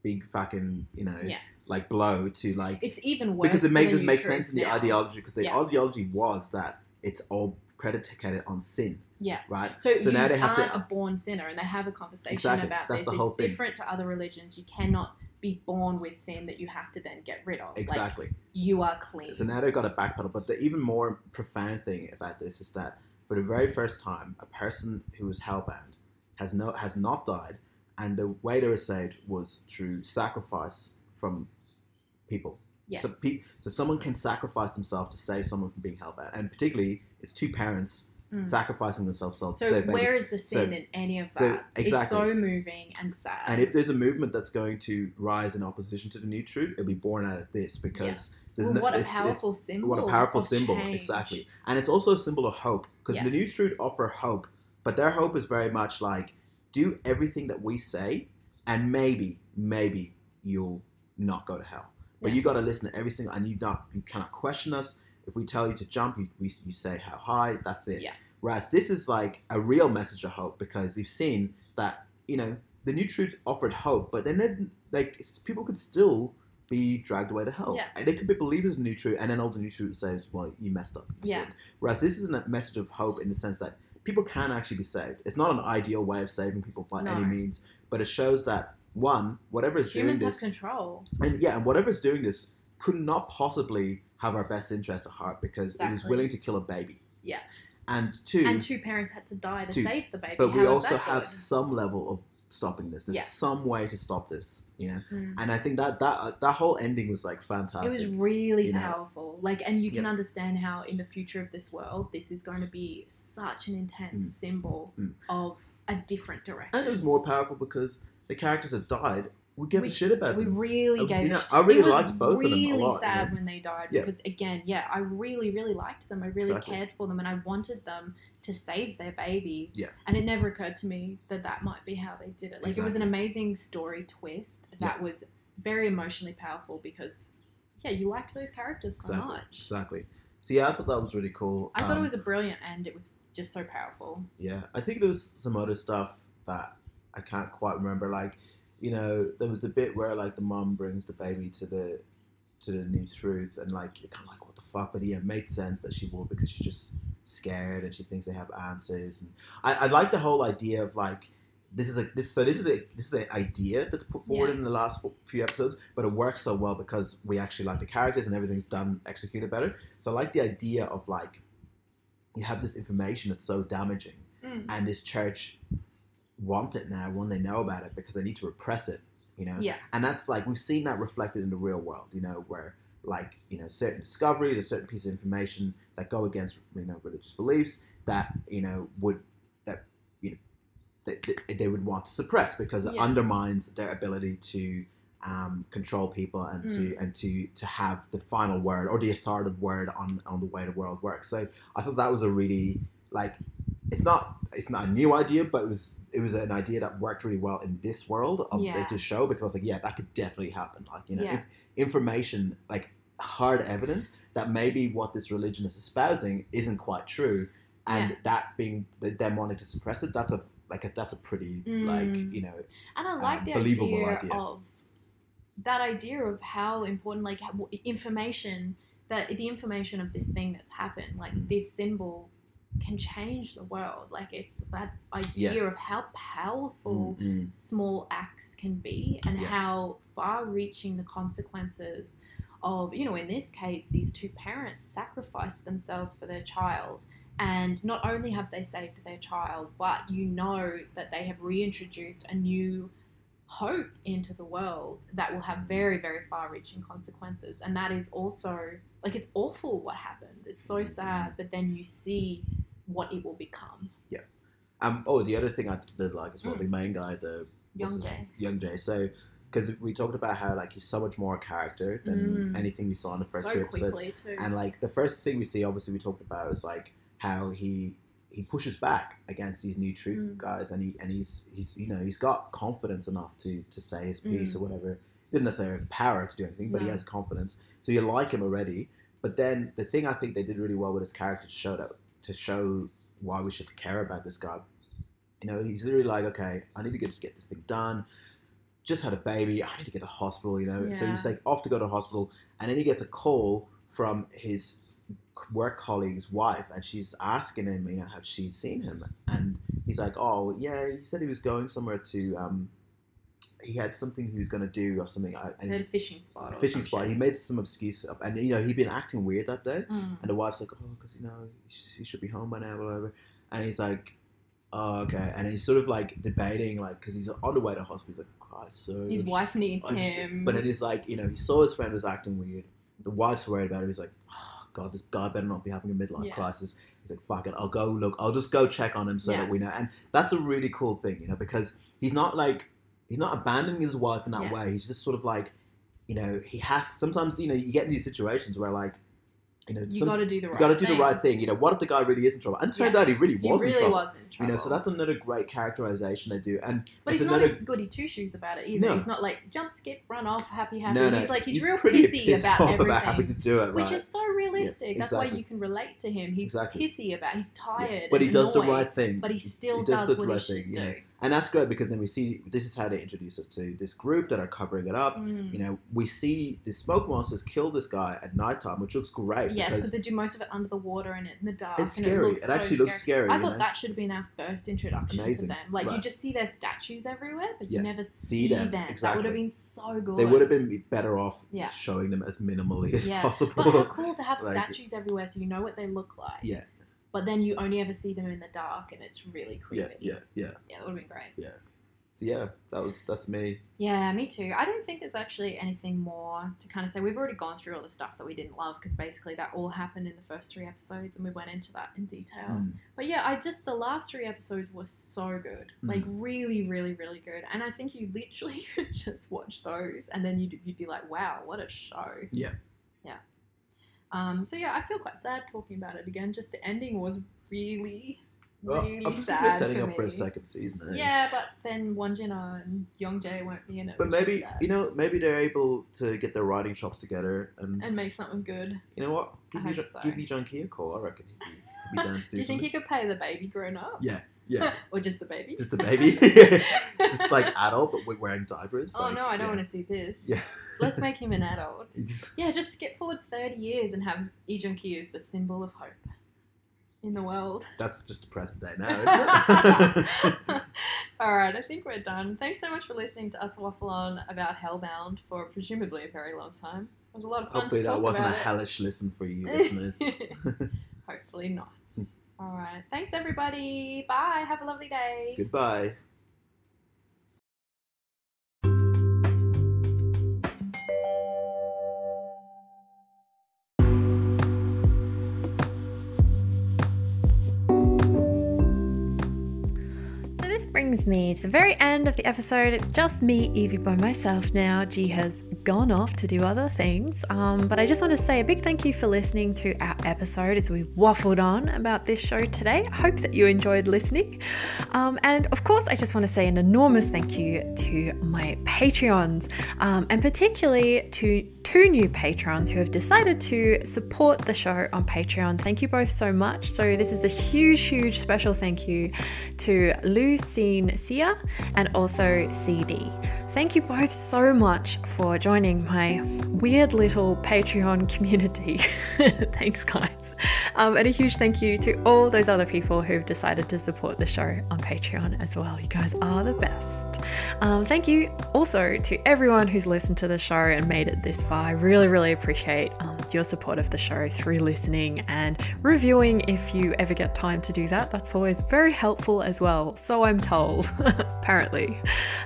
big fucking you know Yeah. like blow to like It's even worse because it makes the it new makes truth sense in the now. ideology because the Yeah. ideology was that it's all predicated on sin, Yeah. right? So, So you now they have to- a born sinner, and they have a conversation Exactly. about That's this. It's thing. different to other religions. You cannot be born with sin that you have to then get rid of. Like Exactly. you are clean. So now they've got a backpedal. But the even more profound thing about this is that for the very first time, a person who was hellbound has no has not died, and the way they were saved was through sacrifice from people. Yeah. So, pe- so someone can sacrifice themselves to save someone from being hellbound, and particularly it's two parents Mm. sacrificing themselves So where is the sin So- in any of so, that? It's exactly. so moving and sad. And if there's a movement that's going to rise in opposition to the new truth, it'll be born out of this because there's well, what a it's- it's- powerful symbol! what a powerful symbol change. exactly and it's also a symbol of hope because Yeah. the new truth offer hope but their hope is very much like do everything that we say and maybe maybe you'll not go to hell but Yeah. you got to listen to every single and you not you cannot question us if we tell you to jump you, we, you say how high that's it Yeah. whereas this is like a real message of hope because you've seen that you know the new truth offered hope but then like people could still be dragged away to hell. Yeah. And they could be believers in the new truth, and then all the new truth says, "Well, you messed up." you Yeah. sinned." Whereas this is a message of hope in the sense that people can actually be saved. It's not an ideal way of saving people by any means, but it shows that one, whatever is Humans doing have this, control. and yeah, and whatever is doing this could not possibly have our best interests at heart because it was willing to kill a baby. Yeah. And two, And two parents had to die to Two. save the baby. but we also have good? some level of stopping this. There's Yeah. some way to stop this, you know. Mm. And I think that that that whole ending was like fantastic. It was really you know. powerful. Like, and you can Yeah. understand how in the future of this world, this is going to be such an intense Mm. symbol Mm. of a different direction. and it was more powerful because the characters had died, we give We- a shit about we them. really Uh, gave. you know, I really liked both of them a really lot, you sad know. when they died Yeah. because again, yeah, I really, really liked them. I really Exactly. cared for them, and I wanted them to save their baby. Yeah. And it never occurred to me that that might be how they did it. Like it was an amazing story twist that was very emotionally powerful because, yeah, you liked those characters so Exactly. much. Exactly. So yeah, I thought that was really cool. I thought Um, it was a brilliant end. It was just so powerful. Yeah, I think there was some other stuff that I can't quite remember. Like, you know, there was the bit where like the mom brings the baby to the to the new truth, and like you're kind of like, what the fuck? But yeah, it made sense that she would because she's just scared and she thinks they have answers. And I, I like the whole idea of like this is a this so this is a this is an idea that's put forward Yeah. in the last few episodes, but it works so well because we actually like the characters and everything's done executed better. So I like the idea of like you have this information that's so damaging Mm. and this church want it now when they know about it because they need to repress it you know Yeah. and that's like we've seen that reflected in the real world you know where like you know certain discoveries or certain pieces of information that go against you know religious beliefs that you know would that you know they, they would want to suppress because it Yeah. undermines their ability to um, control people and Mm. to and to to have the final word or the authoritative word on on the way the world works so i thought that was a really like it's not it's not a new idea, but it was it was an idea that worked really well in this world of Yeah. the show because I was like, yeah, that could definitely happen. Like you know, Yeah. if information like hard evidence that maybe what this religion is espousing isn't quite true, and Yeah. that being that them wanting to suppress it, that's a like a, that's a pretty like Mm. you know And I like um, the believable idea, idea. of that idea of how important, like information, that the information of this thing that's happened, like Mm. this symbol, can change the world. Like it's that idea of how powerful mm, mm, small acts can be, and Yeah. how far-reaching the consequences of, you know, in this case, these two parents sacrificed themselves for their child. And not only have they saved their child, but you know that they have reintroduced a new hope into the world that will have very, very far reaching consequences. And that is also, like, it's awful what happened. It's so sad, but then you see what it will become. Yeah. Um oh the other thing I did like as well Mm. the main guy the Youngjae. Young Jay. So because we talked about how like he's so much more a character than Mm. anything we saw in the first so two quickly too. And like the first thing we see, obviously, we talked about is like how he he pushes back against these new truth Mm. guys, and he and he's he's you know he's got confidence enough to to say his piece Mm. or whatever. He doesn't necessarily have power to do anything, but he has confidence. So you like him already. But then the thing I think they did really well with his character to show that to show why we should care about this guy. You know, he's literally like, okay, I need to get, just get this thing done. Just had a baby. I need to get to hospital. You know, so he's like off to go to hospital, and then he gets a call from his work colleague's wife, and she's asking him, you know, have she seen him? And he's like, oh yeah, he said he was going somewhere to. Um, he had something he was going to do or something. And the fishing spot. Fishing spot. He made some excuse up, and you know he'd been acting weird that day. Mm. And the wife's like, oh, because you know he should be home by now, or whatever. And he's like, oh, okay. And he's sort of like debating, like, because he's on the way to hospital. He's like, Christ, so His wife needs him. But then he's like, you know, he saw his friend was acting weird. The wife's worried about him. He's like, oh, God, this guy better not be having a midlife Yeah. crisis. He's like, fuck it, I'll go look. I'll just go check on him so Yeah. that we know. And that's a really cool thing, you know, because he's not like he's not abandoning his wife in that Yeah. way. He's just sort of like, you know, he has sometimes, you know, you get in these situations where like, you know, you got to do the right. got to do thing. the right thing. You know, what if the guy really is in trouble? And turns Yeah. out he really He was in trouble. was in You know, so that's another great characterization they do. And But it's he's not another a goody two shoes about it either. No. He's not like jump, skip, run off, happy, happy. no, no, he's like he's, real pretty pissy pissed about off everything, about having to do it, which is so realistic. Yeah, That's why you can relate to him. He's Exactly. pissy about. He's tired, but he does the right thing. But he still does does, the what right he should thing, do. And that's great because then we see this is how they introduce us to this group that are covering it up. Mm. You know, we see the smoke monsters kill this guy at nighttime, which looks great. Yes, because they do most of it under the water and in the dark. it's and scary. It, It, looks so actually looks scary. I thought know? that should have been our first introduction Amazing. to them. Like you just see their statues everywhere, but Yeah. you never See see, them, them. That would have been so good. they would have been better off Yeah. showing them as minimally as Yeah. possible. But how cool to have Like- statues everywhere so you know what they look like. Yeah. But then you only ever see them in the dark and it's really creepy. yeah, yeah, yeah. Yeah, that would have been great. Yeah. So yeah, that was that's me. Yeah, me too. I don't think there's actually anything more to kind of say. We've already gone through all the stuff that we didn't love because basically that all happened in the first three episodes and we went into that in detail. Mm. But yeah, I just the last three episodes were so good, Mm. like really, really, really good. And I think you literally could just watch those, and then you'd, you'd be like, "Wow, what a show!" Yeah. yeah. Um. So yeah, I feel quite sad talking about it again. Just the ending was really, really Well, I'm sad setting for up for a second season. eh? Yeah, but then Wonjina and Youngjae won't be in it. But maybe you know, maybe they're able to get their writing chops together, and, and make something good. you know what? I Give me, hope Jo- so. give me Key a call. I reckon he'd be, he'd be do, Do you think something. he could pay the baby grown up? Yeah, yeah, or just the baby? just the baby, just like adult, but we're wearing diapers. oh like, no, I don't yeah. want to see this. Yeah, Let's make him an adult. Just- Yeah, just skip forward 30 years and have Lee Jung Ki as the symbol of hope in the world. that's just the present day now, isn't it? All right, I think we're done. Thanks so much for listening to us waffle on about Hellbound for presumably a very long time. It was a lot of fun Hopefully to that talk wasn't a it. hellish listen for you listeners. Hopefully not. All right. Thanks, everybody. Bye. Have a lovely day. Goodbye. Brings me to the very end of the episode. It's just me, Evie, by myself now. G has gone off to do other things. Um, but I just want to say a big thank you for listening to our episode as we waffled on about this show today. I hope that you enjoyed listening. Um, and of course, I just want to say an enormous thank you to my Patreons, um, and particularly to two new patrons who have decided to support the show on Patreon. Thank you both so much. So, this is a huge, huge special thank you to Lucine Sia and also CD. Thank you both so much for joining my weird little Patreon community. Thanks, guys. Um, and a huge thank you to all those other people who've decided to support the show on Patreon as well. You guys are the best. Um, thank you also to everyone who's listened to the show and made it this far. I really, really appreciate um, your support of the show through listening and reviewing if you ever get time to do that. That's always very helpful as well. So I'm told, apparently.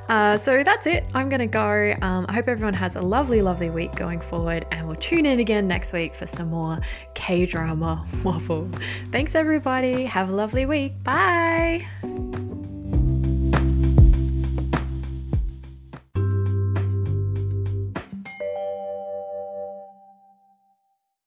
Uh, so that's it. I'm going to go. Um, I hope everyone has a lovely, lovely week going forward, and we'll tune in again next week for some more K drama waffle. Thanks, everybody. Have a lovely week. Bye.